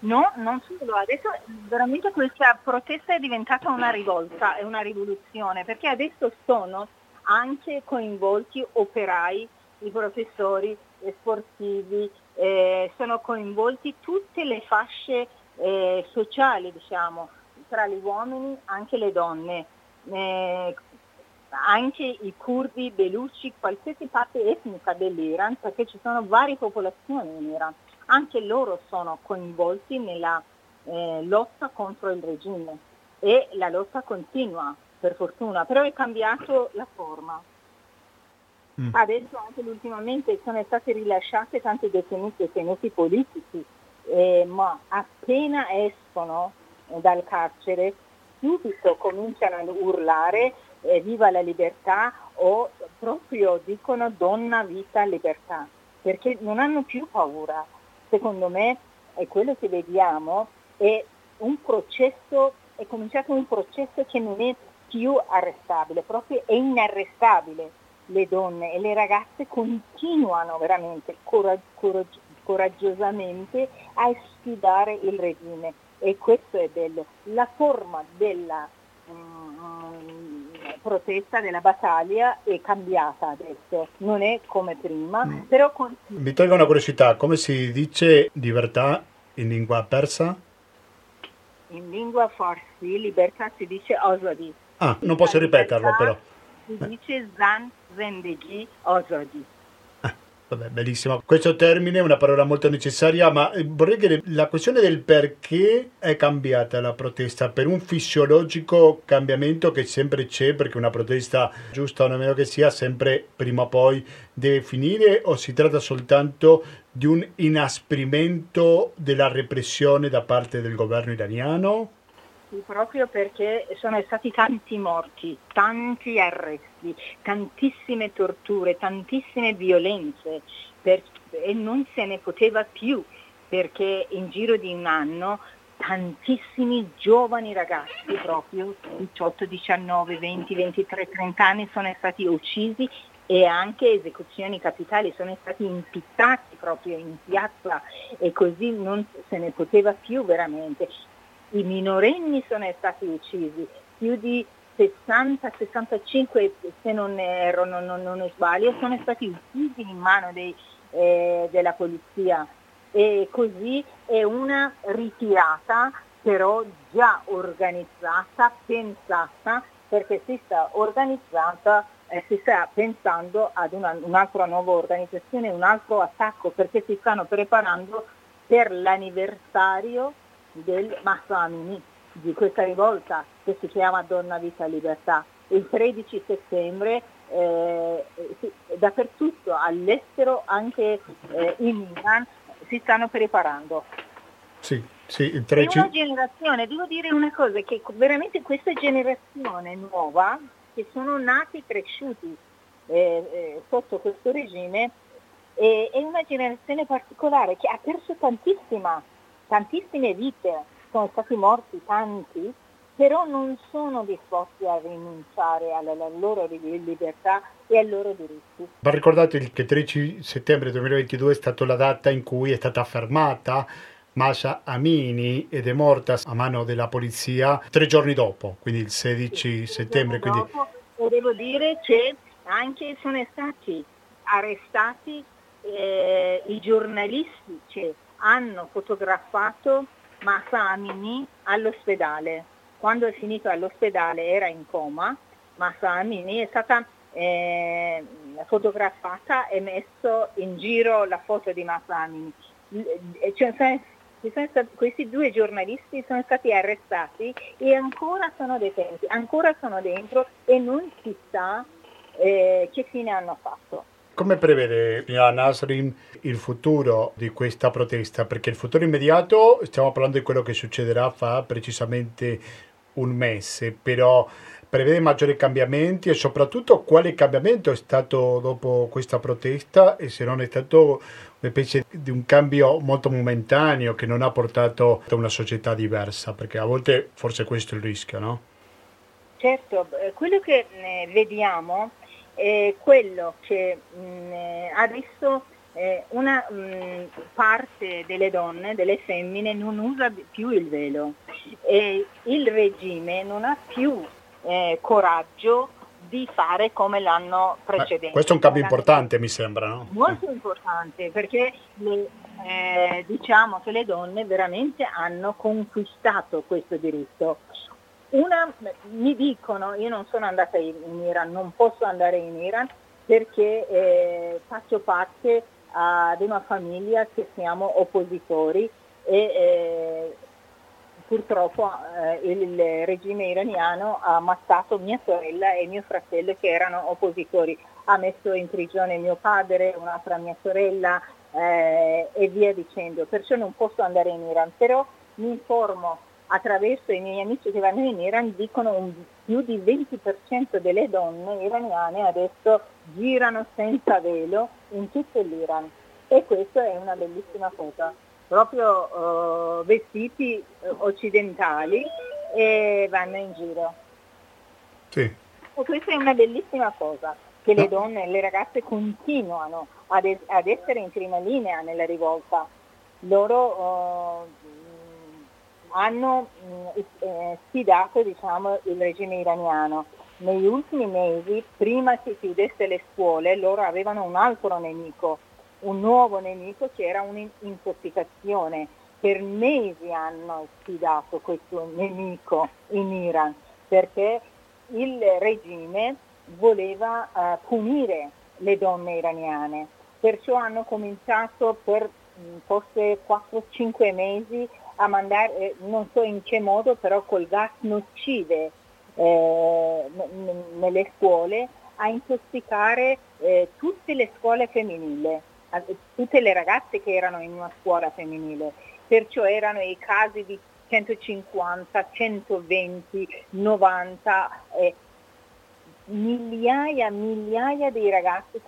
No, non solo, adesso veramente questa protesta è diventata una rivolta, è una rivoluzione, perché adesso sono anche coinvolti operai, i professori sportivi, eh, sono coinvolti tutte le fasce eh, sociali, diciamo, tra gli uomini anche le donne, eh, anche i curdi, beluci, qualsiasi parte etnica dell'Iran, perché ci sono varie popolazioni in Iran. Anche loro sono coinvolti nella eh, lotta contro il regime. E la lotta continua, per fortuna, però è cambiato la forma. Mm. Adesso anche ultimamente sono state rilasciate tante detenuti e tenuti politici, eh, ma appena escono eh, dal carcere subito cominciano a urlare eh, viva la libertà o proprio dicono donna, vita, libertà, perché non hanno più paura secondo me è quello che vediamo, è un processo, è cominciato un processo che non è più arrestabile, proprio è inarrestabile. Le donne e le ragazze continuano veramente corag- corag- coraggiosamente a sfidare il regime e questo è bello. La forma della mm, protesta, della battaglia è cambiata adesso, non è come prima, Mm. però continua. Mi tolgo una curiosità, come si dice libertà in lingua persa? In lingua farsi libertà si dice ozodi. Ah, non posso ripeterlo però. Si dice zan zendegi ozodi. Vabbè, bellissimo. Questo termine è una parola molto necessaria, ma eh, vorrei chiedere la questione del perché è cambiata la protesta per un fisiologico cambiamento che sempre c'è, perché una protesta, giusta o meno che sia, sempre prima o poi deve finire, o si tratta soltanto di un inasprimento della repressione da parte del governo iraniano? Sì, proprio perché sono stati tanti morti, tanti arresti, tantissime torture, tantissime violenze per- e non se ne poteva più perché in giro di un anno tantissimi giovani ragazzi proprio 18, 19, 20, 23, 30 anni sono stati uccisi e anche esecuzioni capitali sono stati impiccati proprio in piazza e così non se ne poteva più veramente i minorenni sono stati uccisi, più di 60-65 se non, ero, non, non, non sbaglio, sono stati uccisi in mano dei, eh, della polizia. E così è una ritirata però già organizzata, pensata, perché si sta organizzata, eh, si sta pensando ad una, un'altra nuova organizzazione, un altro attacco, perché si stanno preparando per l'anniversario del Massa Amini, di questa rivolta che si chiama Donna Vita Libertà. Il 13 settembre eh, dappertutto, all'estero, anche eh, in Iran, si stanno preparando. Sì, sì, il È 13... una generazione, devo dire una cosa, che veramente questa generazione nuova, che sono nati e cresciuti eh, eh, sotto questo regime, eh, è una generazione particolare che ha perso tantissima, tantissime vite, sono stati morti tanti, però non sono disposti a rinunciare alla, loro li- libertà e ai loro diritti. Va ricordato che il 13 settembre 2022 è stata la data in cui è stata fermata Masha Amini ed è morta a mano della polizia tre giorni dopo, quindi il 16 settembre. Quindi... Dopo, devo dire che anche sono stati arrestati eh, i giornalisti che hanno fotografato Masa Amini all'ospedale. Quando è finito all'ospedale era in coma, Masa Amini è stata eh, fotografata e messo in giro la foto di Masa Amini. Eh, cioè, questi due giornalisti sono stati arrestati e ancora sono detenuti, ancora sono dentro e non si sa eh, che fine hanno fatto. Come prevede signora Nasrin il futuro di questa protesta? Perché il futuro immediato, stiamo parlando di quello che succederà fra precisamente un mese, però prevede maggiori cambiamenti e soprattutto quale cambiamento è stato dopo questa protesta e se non è stato una specie di un cambio molto momentaneo che non ha portato a una società diversa, perché a volte forse questo è il rischio, no? Certo, eh, quello che eh, vediamo è quello che mh, eh, adesso eh, una mh, parte delle donne, delle femmine, non usa più il velo e il regime non ha più eh, coraggio di fare come l'anno precedente. questo è un cambio importante, mi sembra, no? Molto importante perché le, eh, diciamo che le donne veramente hanno conquistato questo diritto. Una, mi dicono, io non sono andata in, Iran, non posso andare in Iran perché eh, faccio parte ad una famiglia che siamo oppositori e eh, purtroppo eh, il regime iraniano ha ammazzato mia sorella e mio fratello che erano oppositori, ha messo in prigione mio padre, un'altra mia sorella eh, e via dicendo, perciò non posso andare in Iran, però mi informo attraverso i miei amici che vanno in Iran, dicono un, più di 20% delle donne iraniane adesso girano senza velo in tutto l'Iran e questa è una bellissima cosa proprio uh, vestiti uh, occidentali e vanno in giro. Sì. E questa è una bellissima cosa, che le donne e le ragazze continuano ad, ad, essere in prima linea nella rivolta. Loro uh, hanno mh, eh, sfidato diciamo, il regime iraniano. Negli ultimi mesi, prima che chiudesse le scuole, loro avevano un altro nemico, un nuovo nemico che era un'intossicazione. Per mesi hanno sfidato questo nemico in Iran perché il regime voleva uh, punire le donne iraniane. Perciò hanno cominciato per forse 4-5 mesi a mandare, eh, non so in che modo, però col gas nocive eh, n- nelle scuole a intossicare eh, tutte le scuole femminili tutte le ragazze che erano in una scuola femminile, perciò erano i casi di 150, 120, 90, eh, migliaia, migliaia di ragazzi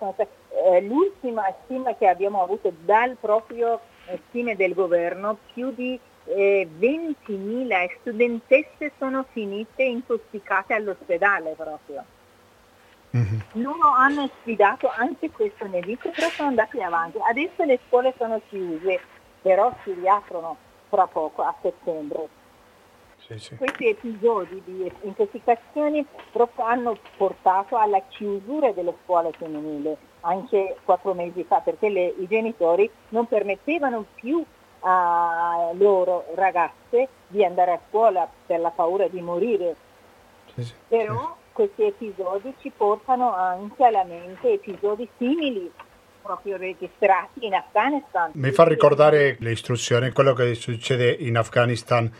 eh, l'ultima stima che abbiamo avuto dal proprio eh, stime del governo, più di eh, 20.000 studentesse sono finite intossicate all'ospedale proprio. Mm-hmm. Loro hanno sfidato anche questo nemico, però sono andati avanti. Adesso le scuole sono chiuse, però si riaprono tra poco, a settembre. Sì, sì. Questi episodi di intossicazioni proprio hanno portato alla chiusura delle scuole femminili anche quattro mesi fa, perché le, i genitori non permettevano più a loro ragazze di andare a scuola per la paura di morire. Sì, Però questi episodi ci portano anche alla mente episodi simili proprio registrati in Afghanistan. Mi fa ricordare le istruzioni, quello che succede in Afghanistan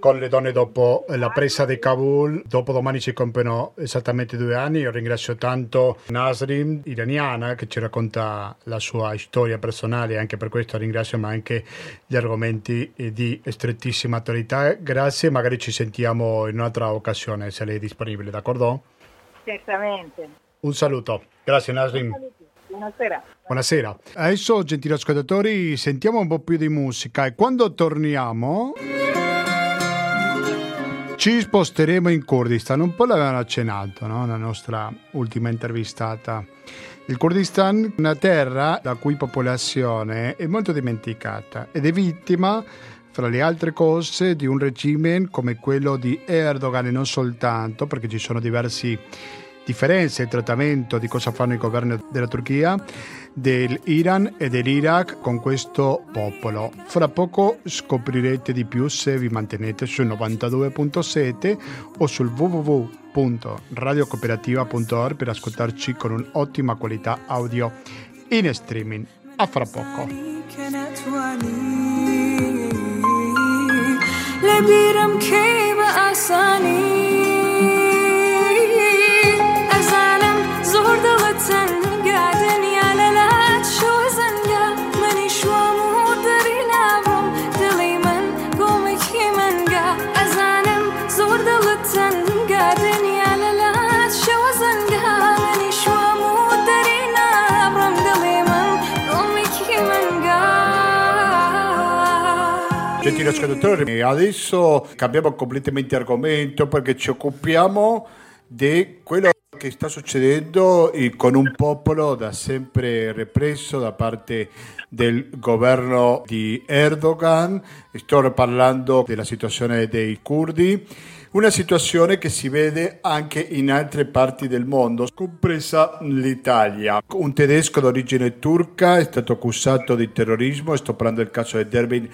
con le donne dopo la presa di Kabul. Dopo domani ci compiono esattamente due anni. Io ringrazio tanto Nasrim, iraniana, che ci racconta la sua storia personale, anche per questo ringrazio, ma anche gli argomenti di strettissima attualità. Grazie, magari ci sentiamo in un'altra occasione se lei è disponibile, d'accordo? Certamente. Un saluto. Grazie Nasrim. Buonasera. Buonasera. Adesso, gentili ascoltatori, sentiamo un po' più di musica e quando torniamo... Ci sposteremo in Kurdistan, un po' l'avevano accennato no? nella nostra ultima intervistata. Il Kurdistan è una terra la cui popolazione è molto dimenticata ed è vittima, fra le altre cose, di un regime come quello di Erdogan e non soltanto, perché ci sono diverse differenze di trattamento di cosa fanno i governi della Turchia dell'Iran e dell'Iraq con questo popolo. Fra poco scoprirete di più se vi mantenete sul 92.7 o sul www.radiocooperativa.org per ascoltarci con un'ottima qualità audio in streaming. A fra poco. لبیرم کی به آسانی Gentili ascoltatori, adesso cambiamo completamente argomento perché ci occupiamo di quello che sta succedendo con un popolo da sempre represso da parte del governo di Erdogan. Sto parlando della situazione dei curdi, una situazione che si vede anche in altre parti del mondo, compresa l'Italia. Un tedesco d'origine turca è stato accusato di terrorismo, sto parlando del caso di Derbin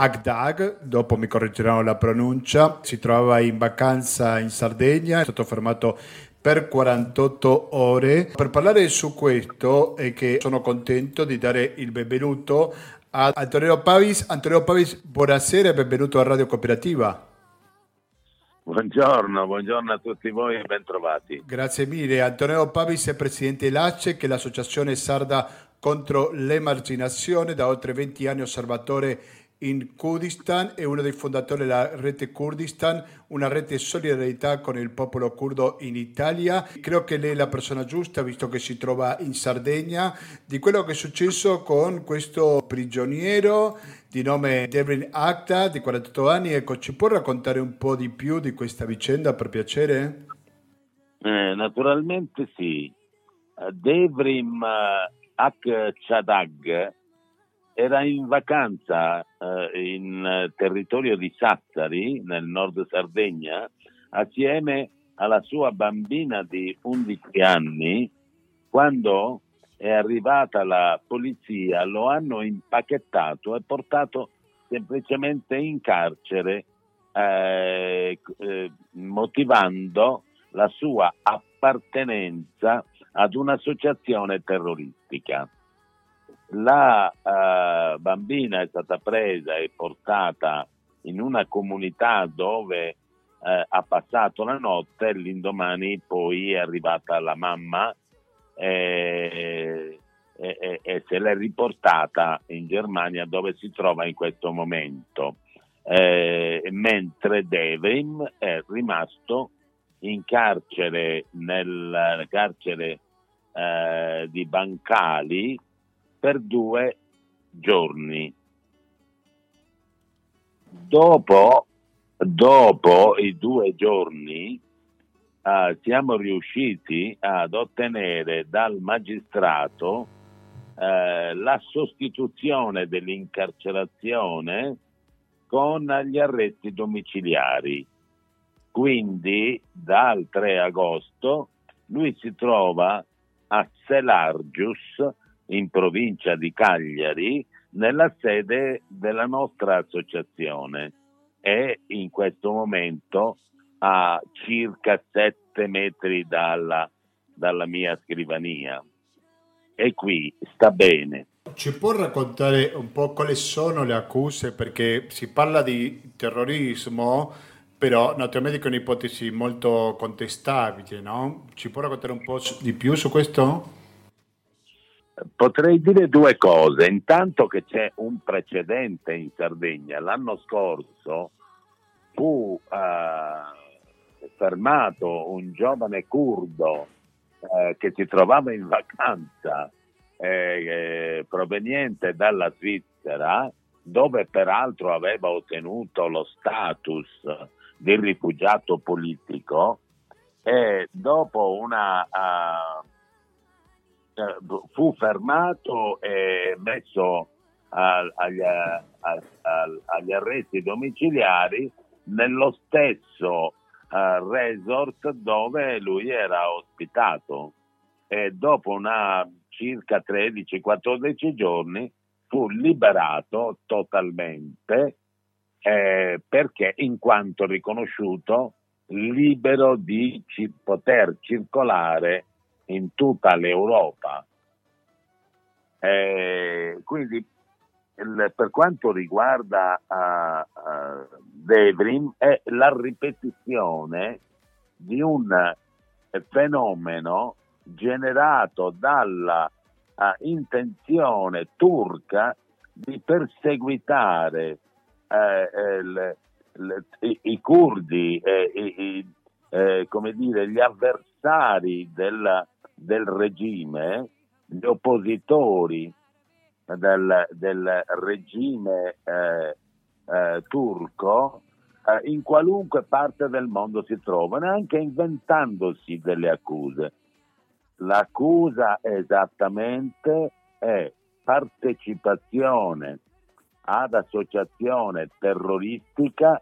Agdag, dopo mi correggeranno la pronuncia, si trovava in vacanza in Sardegna, è stato fermato per 48 ore. Per parlare su questo è che sono contento di dare il benvenuto a Antonio Pavis. Antonio Pavis, buonasera e benvenuto a Radio Cooperativa. Buongiorno, buongiorno a tutti voi e bentrovati. Grazie mille. Antonio Pavis è presidente dell'ACE, che è l'associazione sarda contro l'emarginazione, da oltre 20 anni osservatore in Kurdistan è uno dei fondatori della rete Kurdistan, una rete di solidarietà con il popolo curdo in Italia. Credo che lei è la persona giusta, visto che si trova in Sardegna, di quello che è successo con questo prigioniero di nome Devin Akta, di 48 anni. Ecco, ci può raccontare un po' di più di questa vicenda, per piacere? Eh, naturalmente sì. Devrim Akchadag era in vacanza eh, in territorio di Sassari, nel nord Sardegna, assieme alla sua bambina di 11 anni, quando è arrivata la polizia lo hanno impacchettato e portato semplicemente in carcere eh, eh, motivando la sua appartenenza ad un'associazione terroristica la uh, bambina è stata presa e portata in una comunità dove uh, ha passato la notte, l'indomani poi è arrivata la mamma e, e, e, se l'è riportata in Germania dove si trova in questo momento, eh, mentre Devrim è rimasto in carcere nel carcere eh, di Bancali per due giorni. Dopo, dopo i due giorni eh, siamo riusciti ad ottenere dal magistrato eh, la sostituzione dell'incarcerazione con gli arresti domiciliari. Quindi dal 3 agosto lui si trova a Selargius, in provincia di Cagliari nella sede della nostra associazione e in questo momento a circa sette metri dalla, dalla mia scrivania e qui sta bene. Ci può raccontare un po' quali sono le accuse? Perché si parla di terrorismo, però naturalmente è un'ipotesi molto contestabile, no? Ci può raccontare un po' di più su questo? Potrei dire due cose. Intanto che c'è un precedente in Sardegna. L'anno scorso fu eh, fermato un giovane curdo eh, che si trovava in vacanza eh, proveniente dalla Svizzera, dove peraltro aveva ottenuto lo status di rifugiato politico e dopo una uh, eh, fu fermato e messo agli, agli, arresti domiciliari nello stesso uh, resort dove lui era ospitato. E dopo una circa 13-14 giorni fu liberato totalmente eh, perché in quanto riconosciuto libero di ci, poter circolare in tutta l'Europa. Eh, quindi il, per quanto riguarda uh, uh, Devrim è la ripetizione di un fenomeno generato dalla uh, intenzione turca di perseguitare eh, eh il, il, i, i, curdi, eh, i, come dire, gli avversari del, del regime, gli oppositori del, del regime eh, eh, turco eh, in qualunque parte del mondo si trovano, anche inventandosi delle accuse. L'accusa esattamente è partecipazione ad associazione terroristica,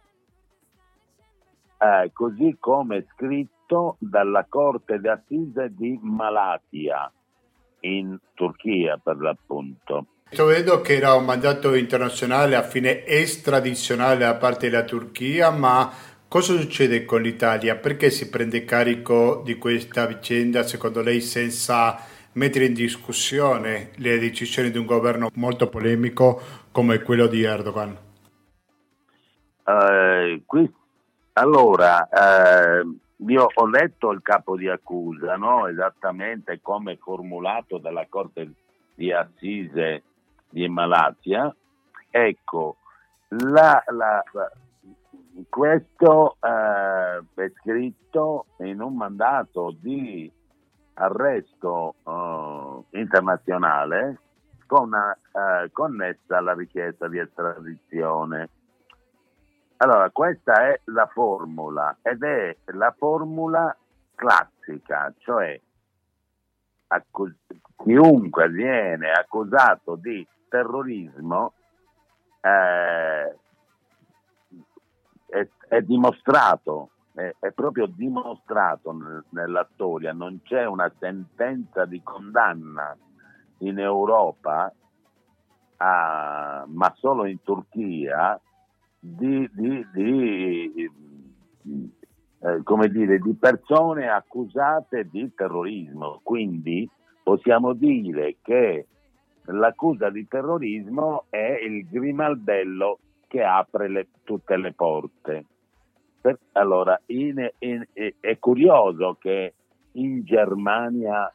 eh, così come scritto dalla Corte d'Assise di Malatia in Turchia per l'appunto. Vedo che era un mandato internazionale a fine estradizionale da parte della Turchia, ma cosa succede con l'Italia? Perché si prende carico di questa vicenda, secondo lei, senza mettere in discussione le decisioni di un governo molto polemico come quello di Erdogan? Eh, qui, allora, eh, io ho letto il capo di accusa, no? esattamente come formulato dalla Corte di Assise di Malatya. Ecco, la, la, questo eh, è scritto in un mandato di arresto eh, internazionale con, eh, connessa alla richiesta di estradizione. Allora, questa è la formula ed è la formula classica, cioè accus- chiunque viene accusato di terrorismo eh, è, è, dimostrato, è, è, proprio dimostrato nel, nella storia, non c'è una sentenza di condanna in Europa, a, ma solo in Turchia, di, di, di, eh, come dire, di persone accusate di terrorismo. Quindi possiamo dire che l'accusa di terrorismo è il grimaldello che apre le, tutte le porte. Per, allora, in, in, è curioso che in Germania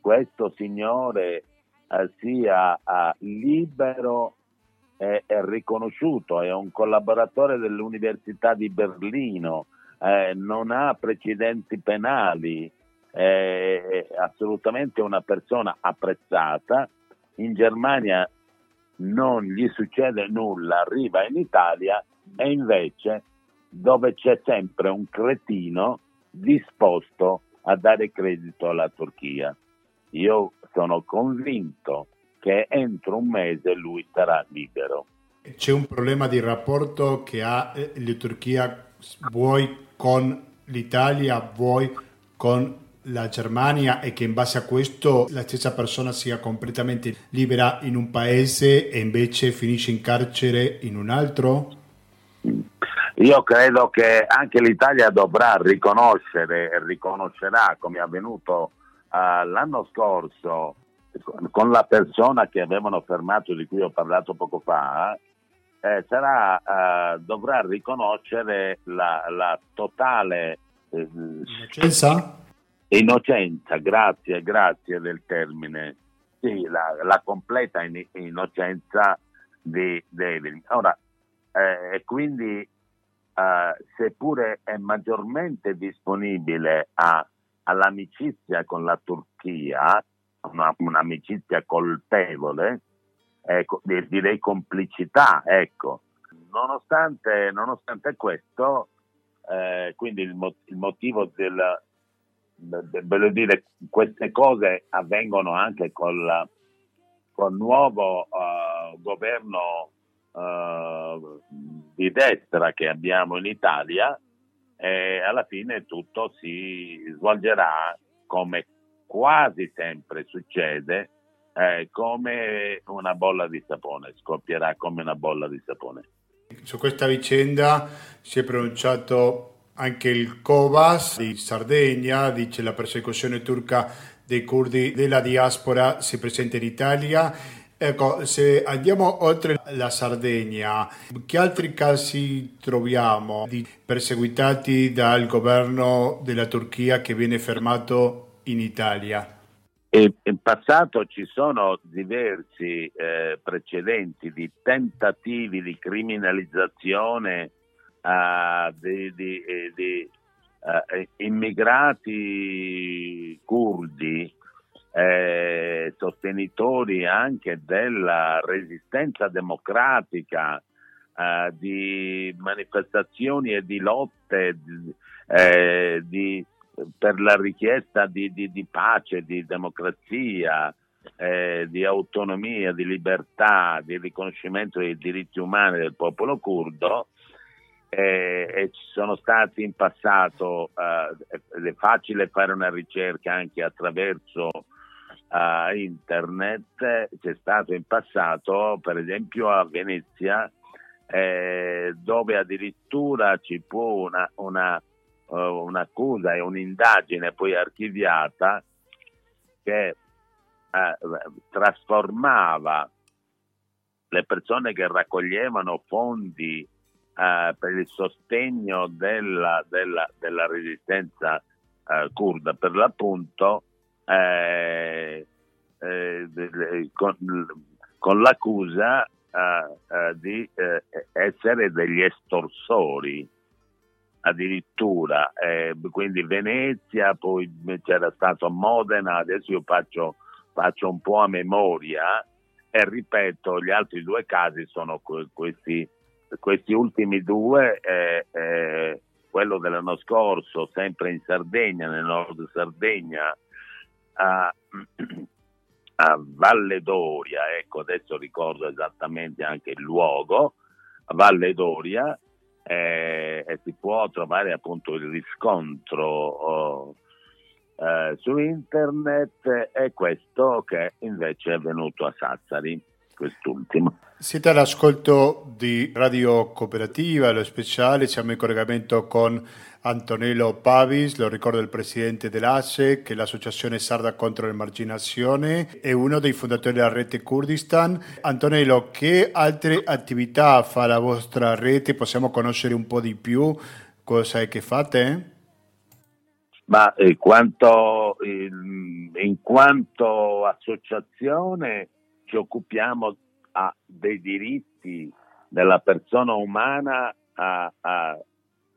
questo signore eh, sia eh, libero e, e, riconosciuto, è un collaboratore dell'Università di Berlino, eh, non ha precedenti penali, è assolutamente una persona apprezzata in Germania non gli succede nulla, arriva in Italia e invece dove c'è sempre un cretino disposto a dare credito alla Turchia. Io sono convinto che entro un mese lui sarà libero. C'è un problema di rapporto che ha eh, la Turchia, vuoi con l'Italia, vuoi con la Germania e che in base a questo la stessa persona sia completamente libera in un paese e invece finisce in carcere in un altro? Io credo che anche l'Italia dovrà riconoscere e riconoscerà come è avvenuto uh, l'anno scorso con la persona che avevano fermato di cui ho parlato poco fa, eh, sarà, uh, dovrà riconoscere la, la totale eh, Innocenza? Innocenza, grazie, grazie del termine. Sì, la, la completa in, innocenza di David. Ora, eh, quindi, eh, seppure è maggiormente disponibile a, all'amicizia con la Turchia, una, un'amicizia colpevole, ecco, direi complicità, ecco. Nonostante, nonostante questo, eh, quindi il, mo- il motivo del, voglio dire, queste cose avvengono anche col, col nuovo uh, governo uh, di destra che abbiamo in Italia e alla fine tutto si svolgerà come quasi sempre succede eh, come una bolla di sapone, scoppierà come una bolla di sapone. Su questa vicenda si è pronunciato anche il Covas di Sardegna dice la persecuzione turca dei curdi della diaspora si presenta in Italia. Ecco, se andiamo oltre la Sardegna, che altri casi troviamo di perseguitati dal governo della Turchia che viene fermato in Italia? in passato ci sono diversi eh, precedenti di tentativi di criminalizzazione uh, di, di, eh, di uh, immigrati curdi, eh, sostenitori anche della resistenza democratica eh, di manifestazioni e di lotte eh, di, per la richiesta di, di pace, di democrazia, eh, di autonomia, di libertà, di riconoscimento dei diritti umani del popolo curdo eh, e ci sono stati in passato, eh, è facile fare una ricerca anche attraverso uh, internet, c'è stato in passato per esempio a Venezia eh, dove addirittura ci fu una, una, uh, un'accusa e un'indagine poi archiviata che uh, trasformava le persone che raccoglievano fondi uh, per il sostegno della, della, della resistenza kurda. Per l'appunto eh, eh, con, con, l'accusa di essere degli estorsori addirittura, eh, quindi Venezia, poi c'era stato Modena, adesso io faccio, faccio, un po' a memoria e ripeto, gli altri due casi sono questi, questi ultimi due, eh, eh, quello dell'anno scorso, sempre in Sardegna, nel nord Sardegna, a, a Valle d'Oria, ecco adesso ricordo esattamente anche il luogo, Valle d'Oria, eh, e si può trovare appunto il riscontro oh, eh, su internet e questo che invece è avvenuto a Sassari quest'ultimo. Siete all'ascolto di Radio Cooperativa, lo speciale, siamo in collegamento con Antonello Pavis, lo ricordo il presidente dell'ASE, che è l'Associazione Sarda contro l'Emarginazione, è uno dei fondatori della rete Kurdistan. Antonello, che altre attività fa la vostra rete? Possiamo conoscere un po' di più cosa è che fate? Ma eh, quanto, in, in quanto associazione ci occupiamo a, dei diritti della persona umana a, a,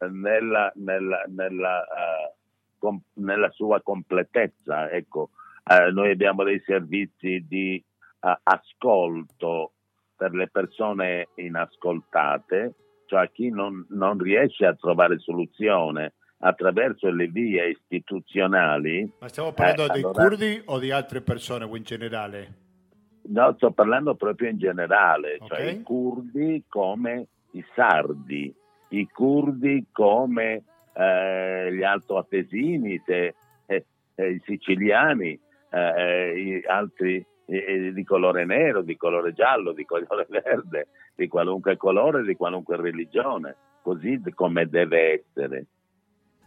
nella, nella, nella, uh, com, nella, sua completezza. Ecco, uh, noi abbiamo dei servizi di uh, ascolto per le persone inascoltate, cioè chi non, non riesce a trovare soluzione attraverso le vie istituzionali. Ma stiamo parlando eh, dei allora, curdi o di altre persone o in generale? No, sto parlando proprio in generale, cioè okay. cioè i curdi come i sardi, i curdi come eh, gli altoatesini, se, eh, eh, i siciliani, eh, i altri di colore nero, di colore giallo, di colore verde, di qualunque colore, di qualunque religione, così come deve essere.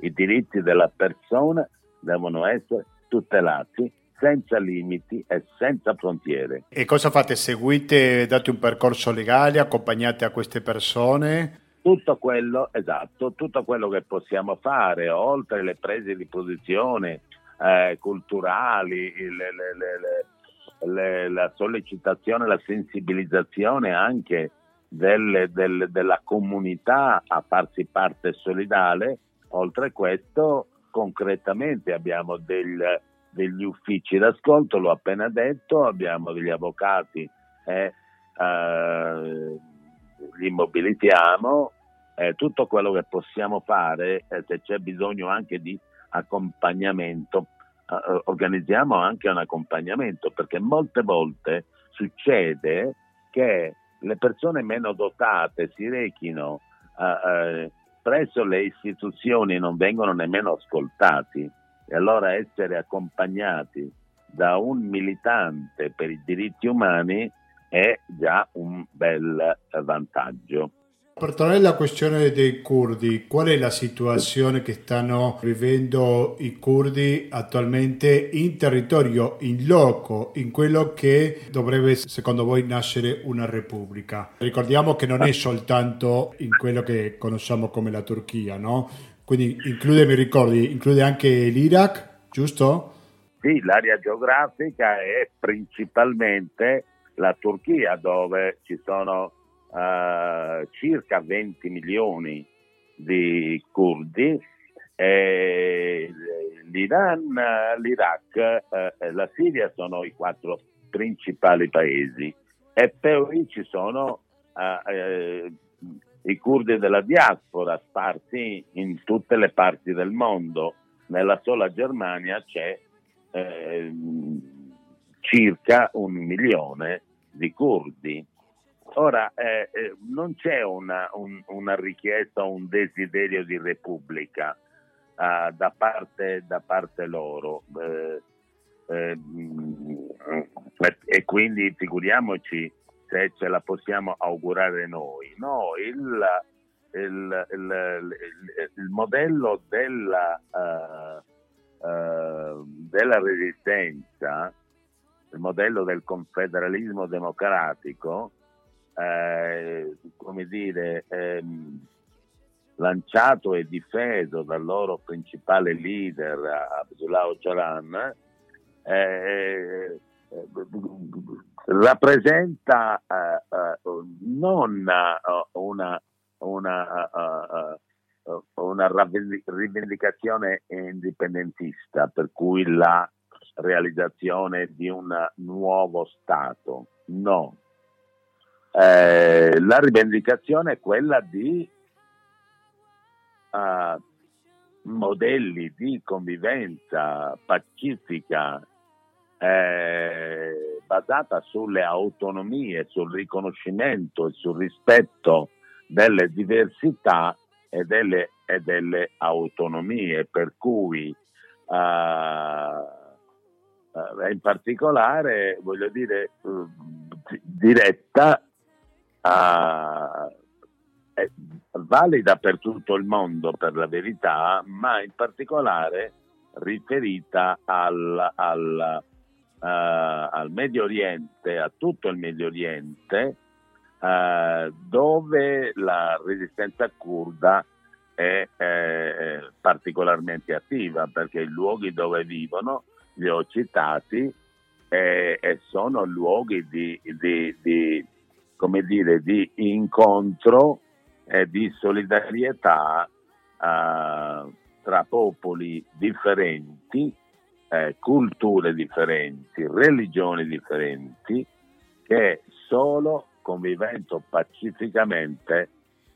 I diritti della persona devono essere tutelati senza limiti e senza frontiere. E cosa fate? Seguite, date un percorso legale, accompagnate a queste persone? Tutto quello, esatto, tutto quello che possiamo fare, oltre le prese di posizione eh, culturali, le, le, le, la sollecitazione, la sensibilizzazione anche delle, delle, della comunità a farsi parte solidale, oltre a questo concretamente abbiamo del, degli uffici d'ascolto, l'ho appena detto, abbiamo degli avvocati e eh, li mobilitiamo, eh, tutto quello che possiamo fare, eh, se c'è bisogno anche di accompagnamento, eh, organizziamo anche un accompagnamento, perché molte volte succede che le persone meno dotate si rechino eh, eh, presso le istituzioni e non vengono nemmeno ascoltati e allora essere accompagnati da un militante per i diritti umani è già un bel vantaggio. Per tornare alla questione dei curdi, qual è la situazione che stanno vivendo i curdi attualmente in territorio, in loco, in quello che dovrebbe secondo voi nascere una repubblica? Ricordiamo che non è soltanto in quello che conosciamo come la Turchia, no? Quindi include, mi ricordi, include anche l'Iraq, giusto? Sì, l'area geografica è principalmente la Turchia dove ci sono uh, circa 20 milioni di curdi, l'Iran, l'Iraq e uh, la Siria sono i quattro principali paesi e poi ci sono uh, i curdi della diaspora sparsi in tutte le parti del mondo. Nella sola Germania c'è eh, circa un milione di curdi. Ora, eh, eh, non c'è una, un, una, richiesta o un desiderio di repubblica uh, da, parte, da, parte, loro. Eh, eh, e quindi figuriamoci se ce la possiamo augurare noi. No, il, il, il, il modello della, uh, uh, della resistenza, il modello del confederalismo democratico, eh, come dire, ehm, lanciato e difeso dal loro principale leader Abdullah Öcalan, eh, rappresenta uh, uh, non uh, una, una, una, rivendicazione indipendentista, per cui la realizzazione di un nuovo Stato, no. Eh, la rivendicazione è quella di modelli di convivenza pacifica eh, basata sulle autonomie, sul riconoscimento e sul rispetto delle diversità e delle, e delle autonomie, per cui uh, uh, in particolare, voglio dire, uh, diretta a è valida per tutto il mondo per la verità, ma in particolare riferita al, al, al Medio Oriente, a tutto il Medio Oriente, uh, dove la resistenza kurda è eh, particolarmente attiva, perché i luoghi dove vivono, li ho citati, eh, e sono luoghi di, di, di, dire, di incontro e di solidarietà uh, tra popoli differenti eh, culture differenti, religioni differenti, che solo convivendo pacificamente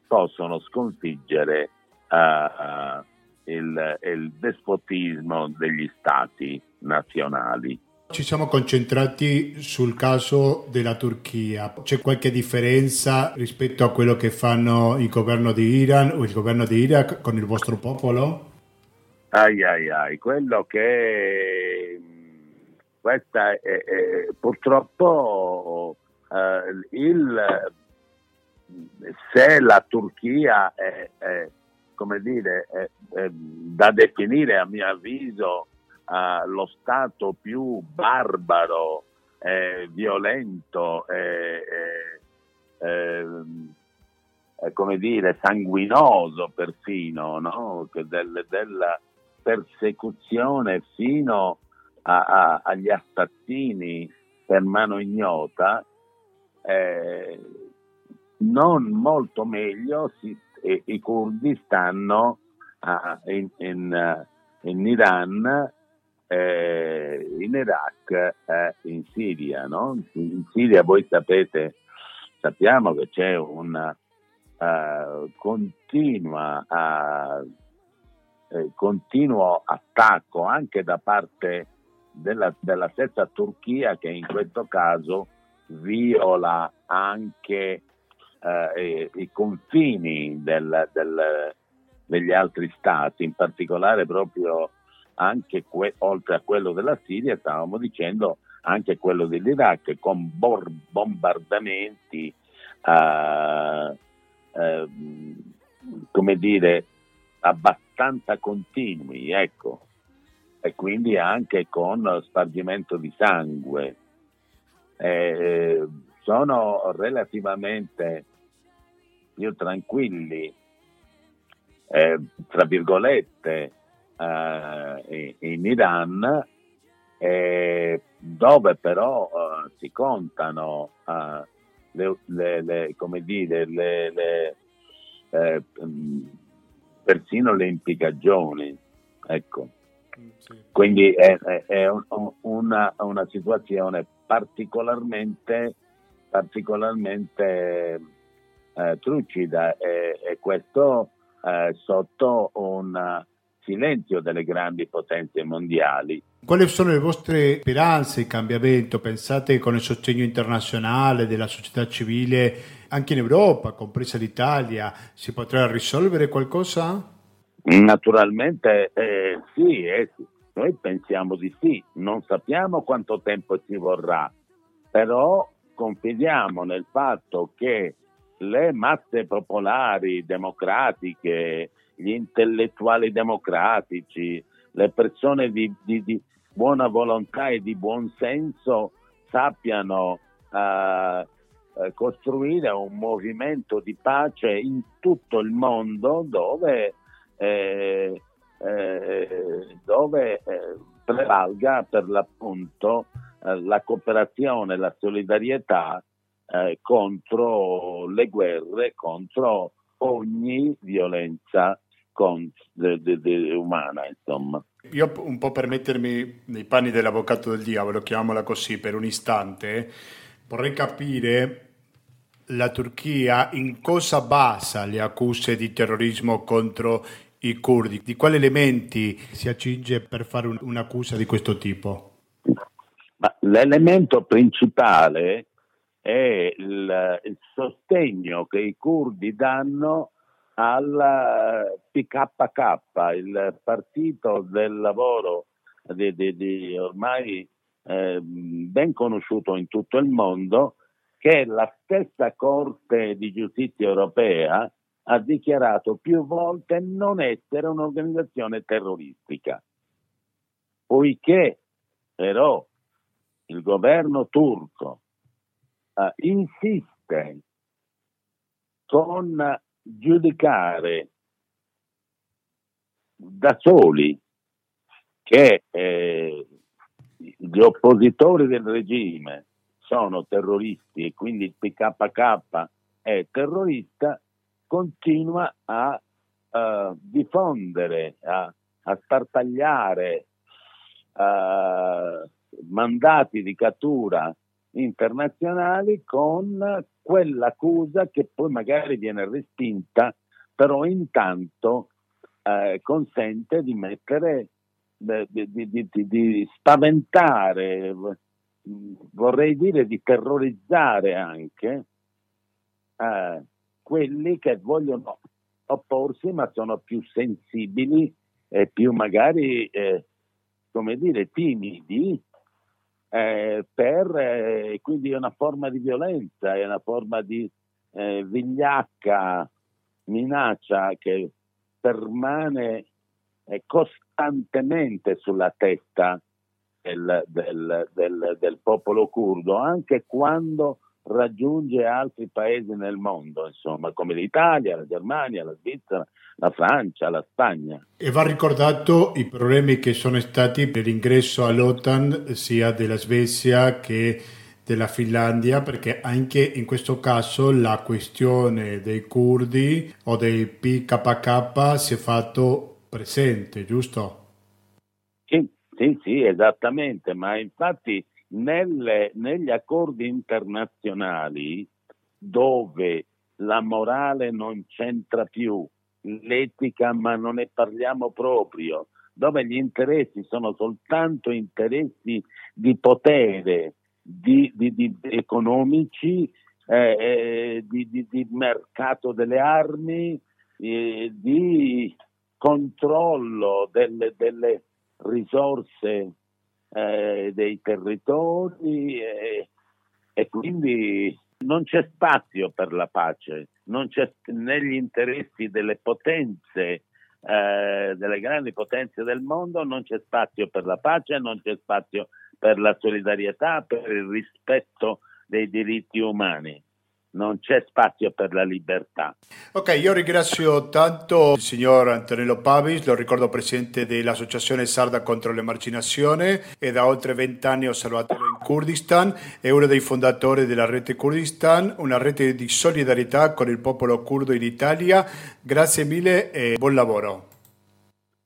possono sconfiggere uh, il, il despotismo degli stati nazionali. Ci siamo concentrati sul caso della Turchia. C'è qualche differenza rispetto a quello che fanno il governo di Iran o il governo di Iraq con il vostro popolo? Ai ai ai, quello che questa è, è, purtroppo eh, il, se la Turchia è, è come dire, è, da definire a mio avviso eh, lo stato più barbaro, eh, violento, come dire, sanguinoso perfino, no? del, della, persecuzione fino a, a, agli assassini per mano ignota, eh, non molto meglio si, eh, i curdi stanno a, in, in, in, Iran, eh, in Iraq e in Siria. No? In Siria voi sapete, sappiamo che c'è una uh, continua uh, eh, continuo attacco anche da parte della, della, stessa Turchia che in questo caso viola anche eh, i confini del, del, degli altri stati, in particolare proprio anche que- oltre a quello della Siria, stavamo dicendo anche quello dell'Iraq con bor- bombardamenti, eh, eh, come dire, abbastanza continui, ecco, e quindi anche con spargimento di sangue. Eh, sono relativamente più tranquilli, eh, tra virgolette, eh, in Iran, eh, dove però eh, si contano eh, le, le, le, come dire, le, persino le impiccagioni. Ecco. Sì. Quindi è, è, è un, una, una, situazione particolarmente, particolarmente eh, trucida e, e questo eh, sotto un silenzio delle grandi potenze mondiali. Quali sono le vostre speranze di cambiamento? Pensate che con il sostegno internazionale della società civile anche in Europa, compresa l'Italia, si potrà risolvere qualcosa? Naturalmente eh, sì, eh, noi pensiamo di sì, non sappiamo quanto tempo ci vorrà, però confidiamo nel fatto che le masse popolari democratiche, gli intellettuali democratici, le persone di, di, di buona volontà e di buon senso sappiano uh, costruire un movimento di pace in tutto il mondo dove, eh, eh, dove eh, prevalga per l'appunto eh, la cooperazione, la solidarietà eh, contro le guerre, contro ogni violenza con, de, de, de, umana, insomma. Io un po' per mettermi nei panni dell'avvocato del diavolo, chiamiamola così, per un istante, vorrei capire la Turchia in cosa basa le accuse di terrorismo contro i curdi? Di quali elementi si accinge per fare un, un'accusa di questo tipo? Ma l'elemento principale è il, il sostegno che i curdi danno al PKK, il partito del lavoro di, di, di ormai eh, ben conosciuto in tutto il mondo, che la stessa Corte di giustizia europea ha dichiarato più volte non essere un'organizzazione terroristica, poiché però il governo turco uh, insiste con giudicare da soli che eh, gli oppositori del regime sono terroristi e quindi il PKK è terrorista, continua a uh, diffondere, a, a sparpagliare uh, mandati di cattura internazionali con quell'accusa che poi magari viene respinta, però intanto eh, consente di mettere, di, di, di, di, spaventare, vorrei dire di terrorizzare anche eh, quelli che vogliono opporsi ma sono più sensibili e più magari, eh, come dire, timidi eh, per, eh, quindi è una forma di violenza, è una forma di eh, vigliacca, minaccia che permane eh, costantemente sulla testa del, del, del, del popolo curdo, anche quando raggiunge altri paesi nel mondo, insomma, come l'Italia, la Germania, la Svizzera, la Francia, la Spagna. E va ricordato i problemi che sono stati per l'ingresso all'OTAN sia della Svezia che della Finlandia, perché anche in questo caso la questione dei curdi o dei PKK si è fatto presente, giusto? Sì, sì, esattamente, ma infatti nelle, negli accordi internazionali dove la morale non c'entra più, l'etica ma non ne parliamo proprio, dove gli interessi sono soltanto interessi di potere, di, di, di economici, eh, eh di, di, mercato delle armi, eh, di controllo delle, delle risorse eh, dei territori e, e, quindi non c'è spazio per la pace, non c'è negli interessi delle potenze, eh, delle grandi potenze del mondo, non c'è spazio per la pace, non c'è spazio per la solidarietà, per il rispetto dei diritti umani non c'è spazio per la libertà. Ok, io ringrazio tanto il signor Antonello Pavis, lo ricordo presidente dell'Associazione Sarda contro l'Emarginazione e da oltre vent'anni osservatore in Kurdistan, è uno dei fondatori della rete Kurdistan, una rete di solidarietà con il popolo curdo in Italia. Grazie mille e buon lavoro.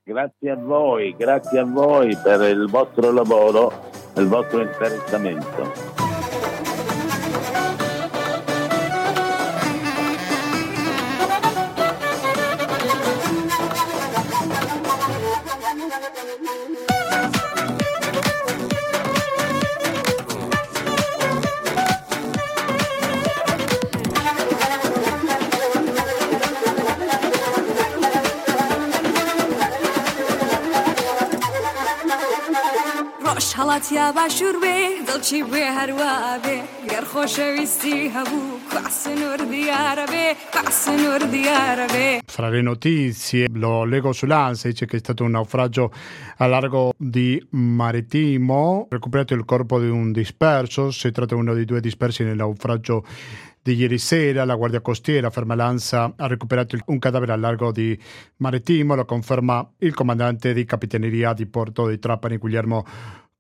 Grazie a voi, grazie a voi per il vostro lavoro e il vostro interessamento. هاتیا باشور بێ دڵچی بێ هەروە بێ گەر خۆشەویستی هەبوو کواسنور دیارە بێ کواسنور دیارە بێ Fra le notizie, lo leggo sull'ANSA, dice che è stato un naufragio a largo di Marittimo, recuperato il corpo di un disperso, si tratta di uno dei due dispersi nel naufragio di ieri sera, la Guardia Costiera, ferma l'ANSA, ha recuperato il- un cadavere a largo di Marittimo, lo conferma il comandante di Capitaneria di Porto di Trapani, Guglielmo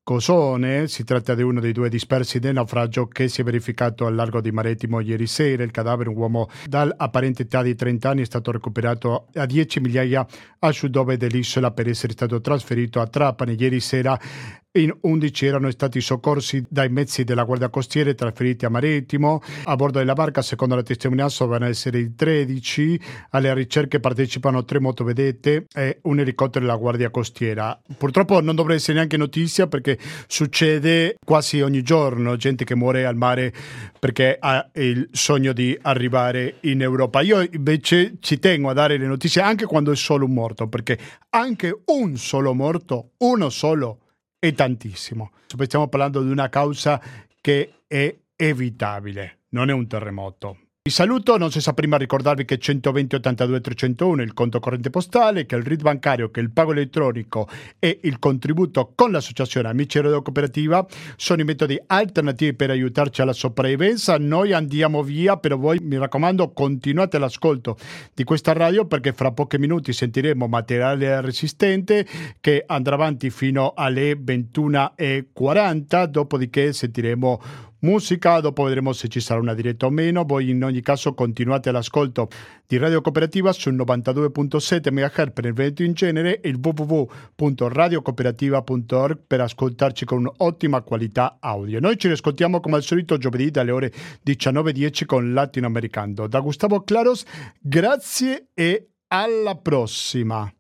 Cosone, si tratta di uno dei due dispersi del naufragio che si è verificato al largo di Marittimo ieri sera. Il cadavere, un uomo dall'apparente età di 30 anni, è stato recuperato a 10 migliaia a sud-ovest dell'isola per essere stato trasferito a Trapani ieri sera. In 11 erano stati soccorsi dai mezzi della Guardia Costiera e trasferiti a Marittimo. A bordo della barca, secondo la testimonianza, dovevano essere in 13. Alle ricerche partecipano tre motovedette e un elicottero della Guardia Costiera. Purtroppo non dovrebbe essere neanche notizia perché succede quasi ogni giorno gente che muore al mare perché ha il sogno di arrivare in Europa. Io invece ci tengo a dare le notizie anche quando è solo un morto, perché anche un solo morto, uno solo, è tantissimo. Stiamo parlando di una causa che è evitabile, non è un terremoto. Vi saluto, non senza prima ricordarvi che 120 82 301 è il conto corrente postale, che il RID bancario, che il pago elettronico e il contributo con l'associazione Amici Radio Cooperativa sono i metodi alternativi per aiutarci alla sopravvivenza. Noi andiamo via, però voi mi raccomando continuate l'ascolto di questa radio perché fra pochi minuti sentiremo materiale resistente che andrà avanti fino alle 21.40, dopodiché sentiremo musica, dopo vedremo se ci sarà una diretta o meno. Voi in ogni caso continuate l'ascolto di Radio Cooperativa sul 92.7 MHz per il Veneto in genere e il www.radiocooperativa.org per ascoltarci con un'ottima qualità audio. Noi ci riscoltiamo come al solito giovedì dalle ore 19.10 con Latinoamericano. Da Gustavo Claros, grazie e alla prossima.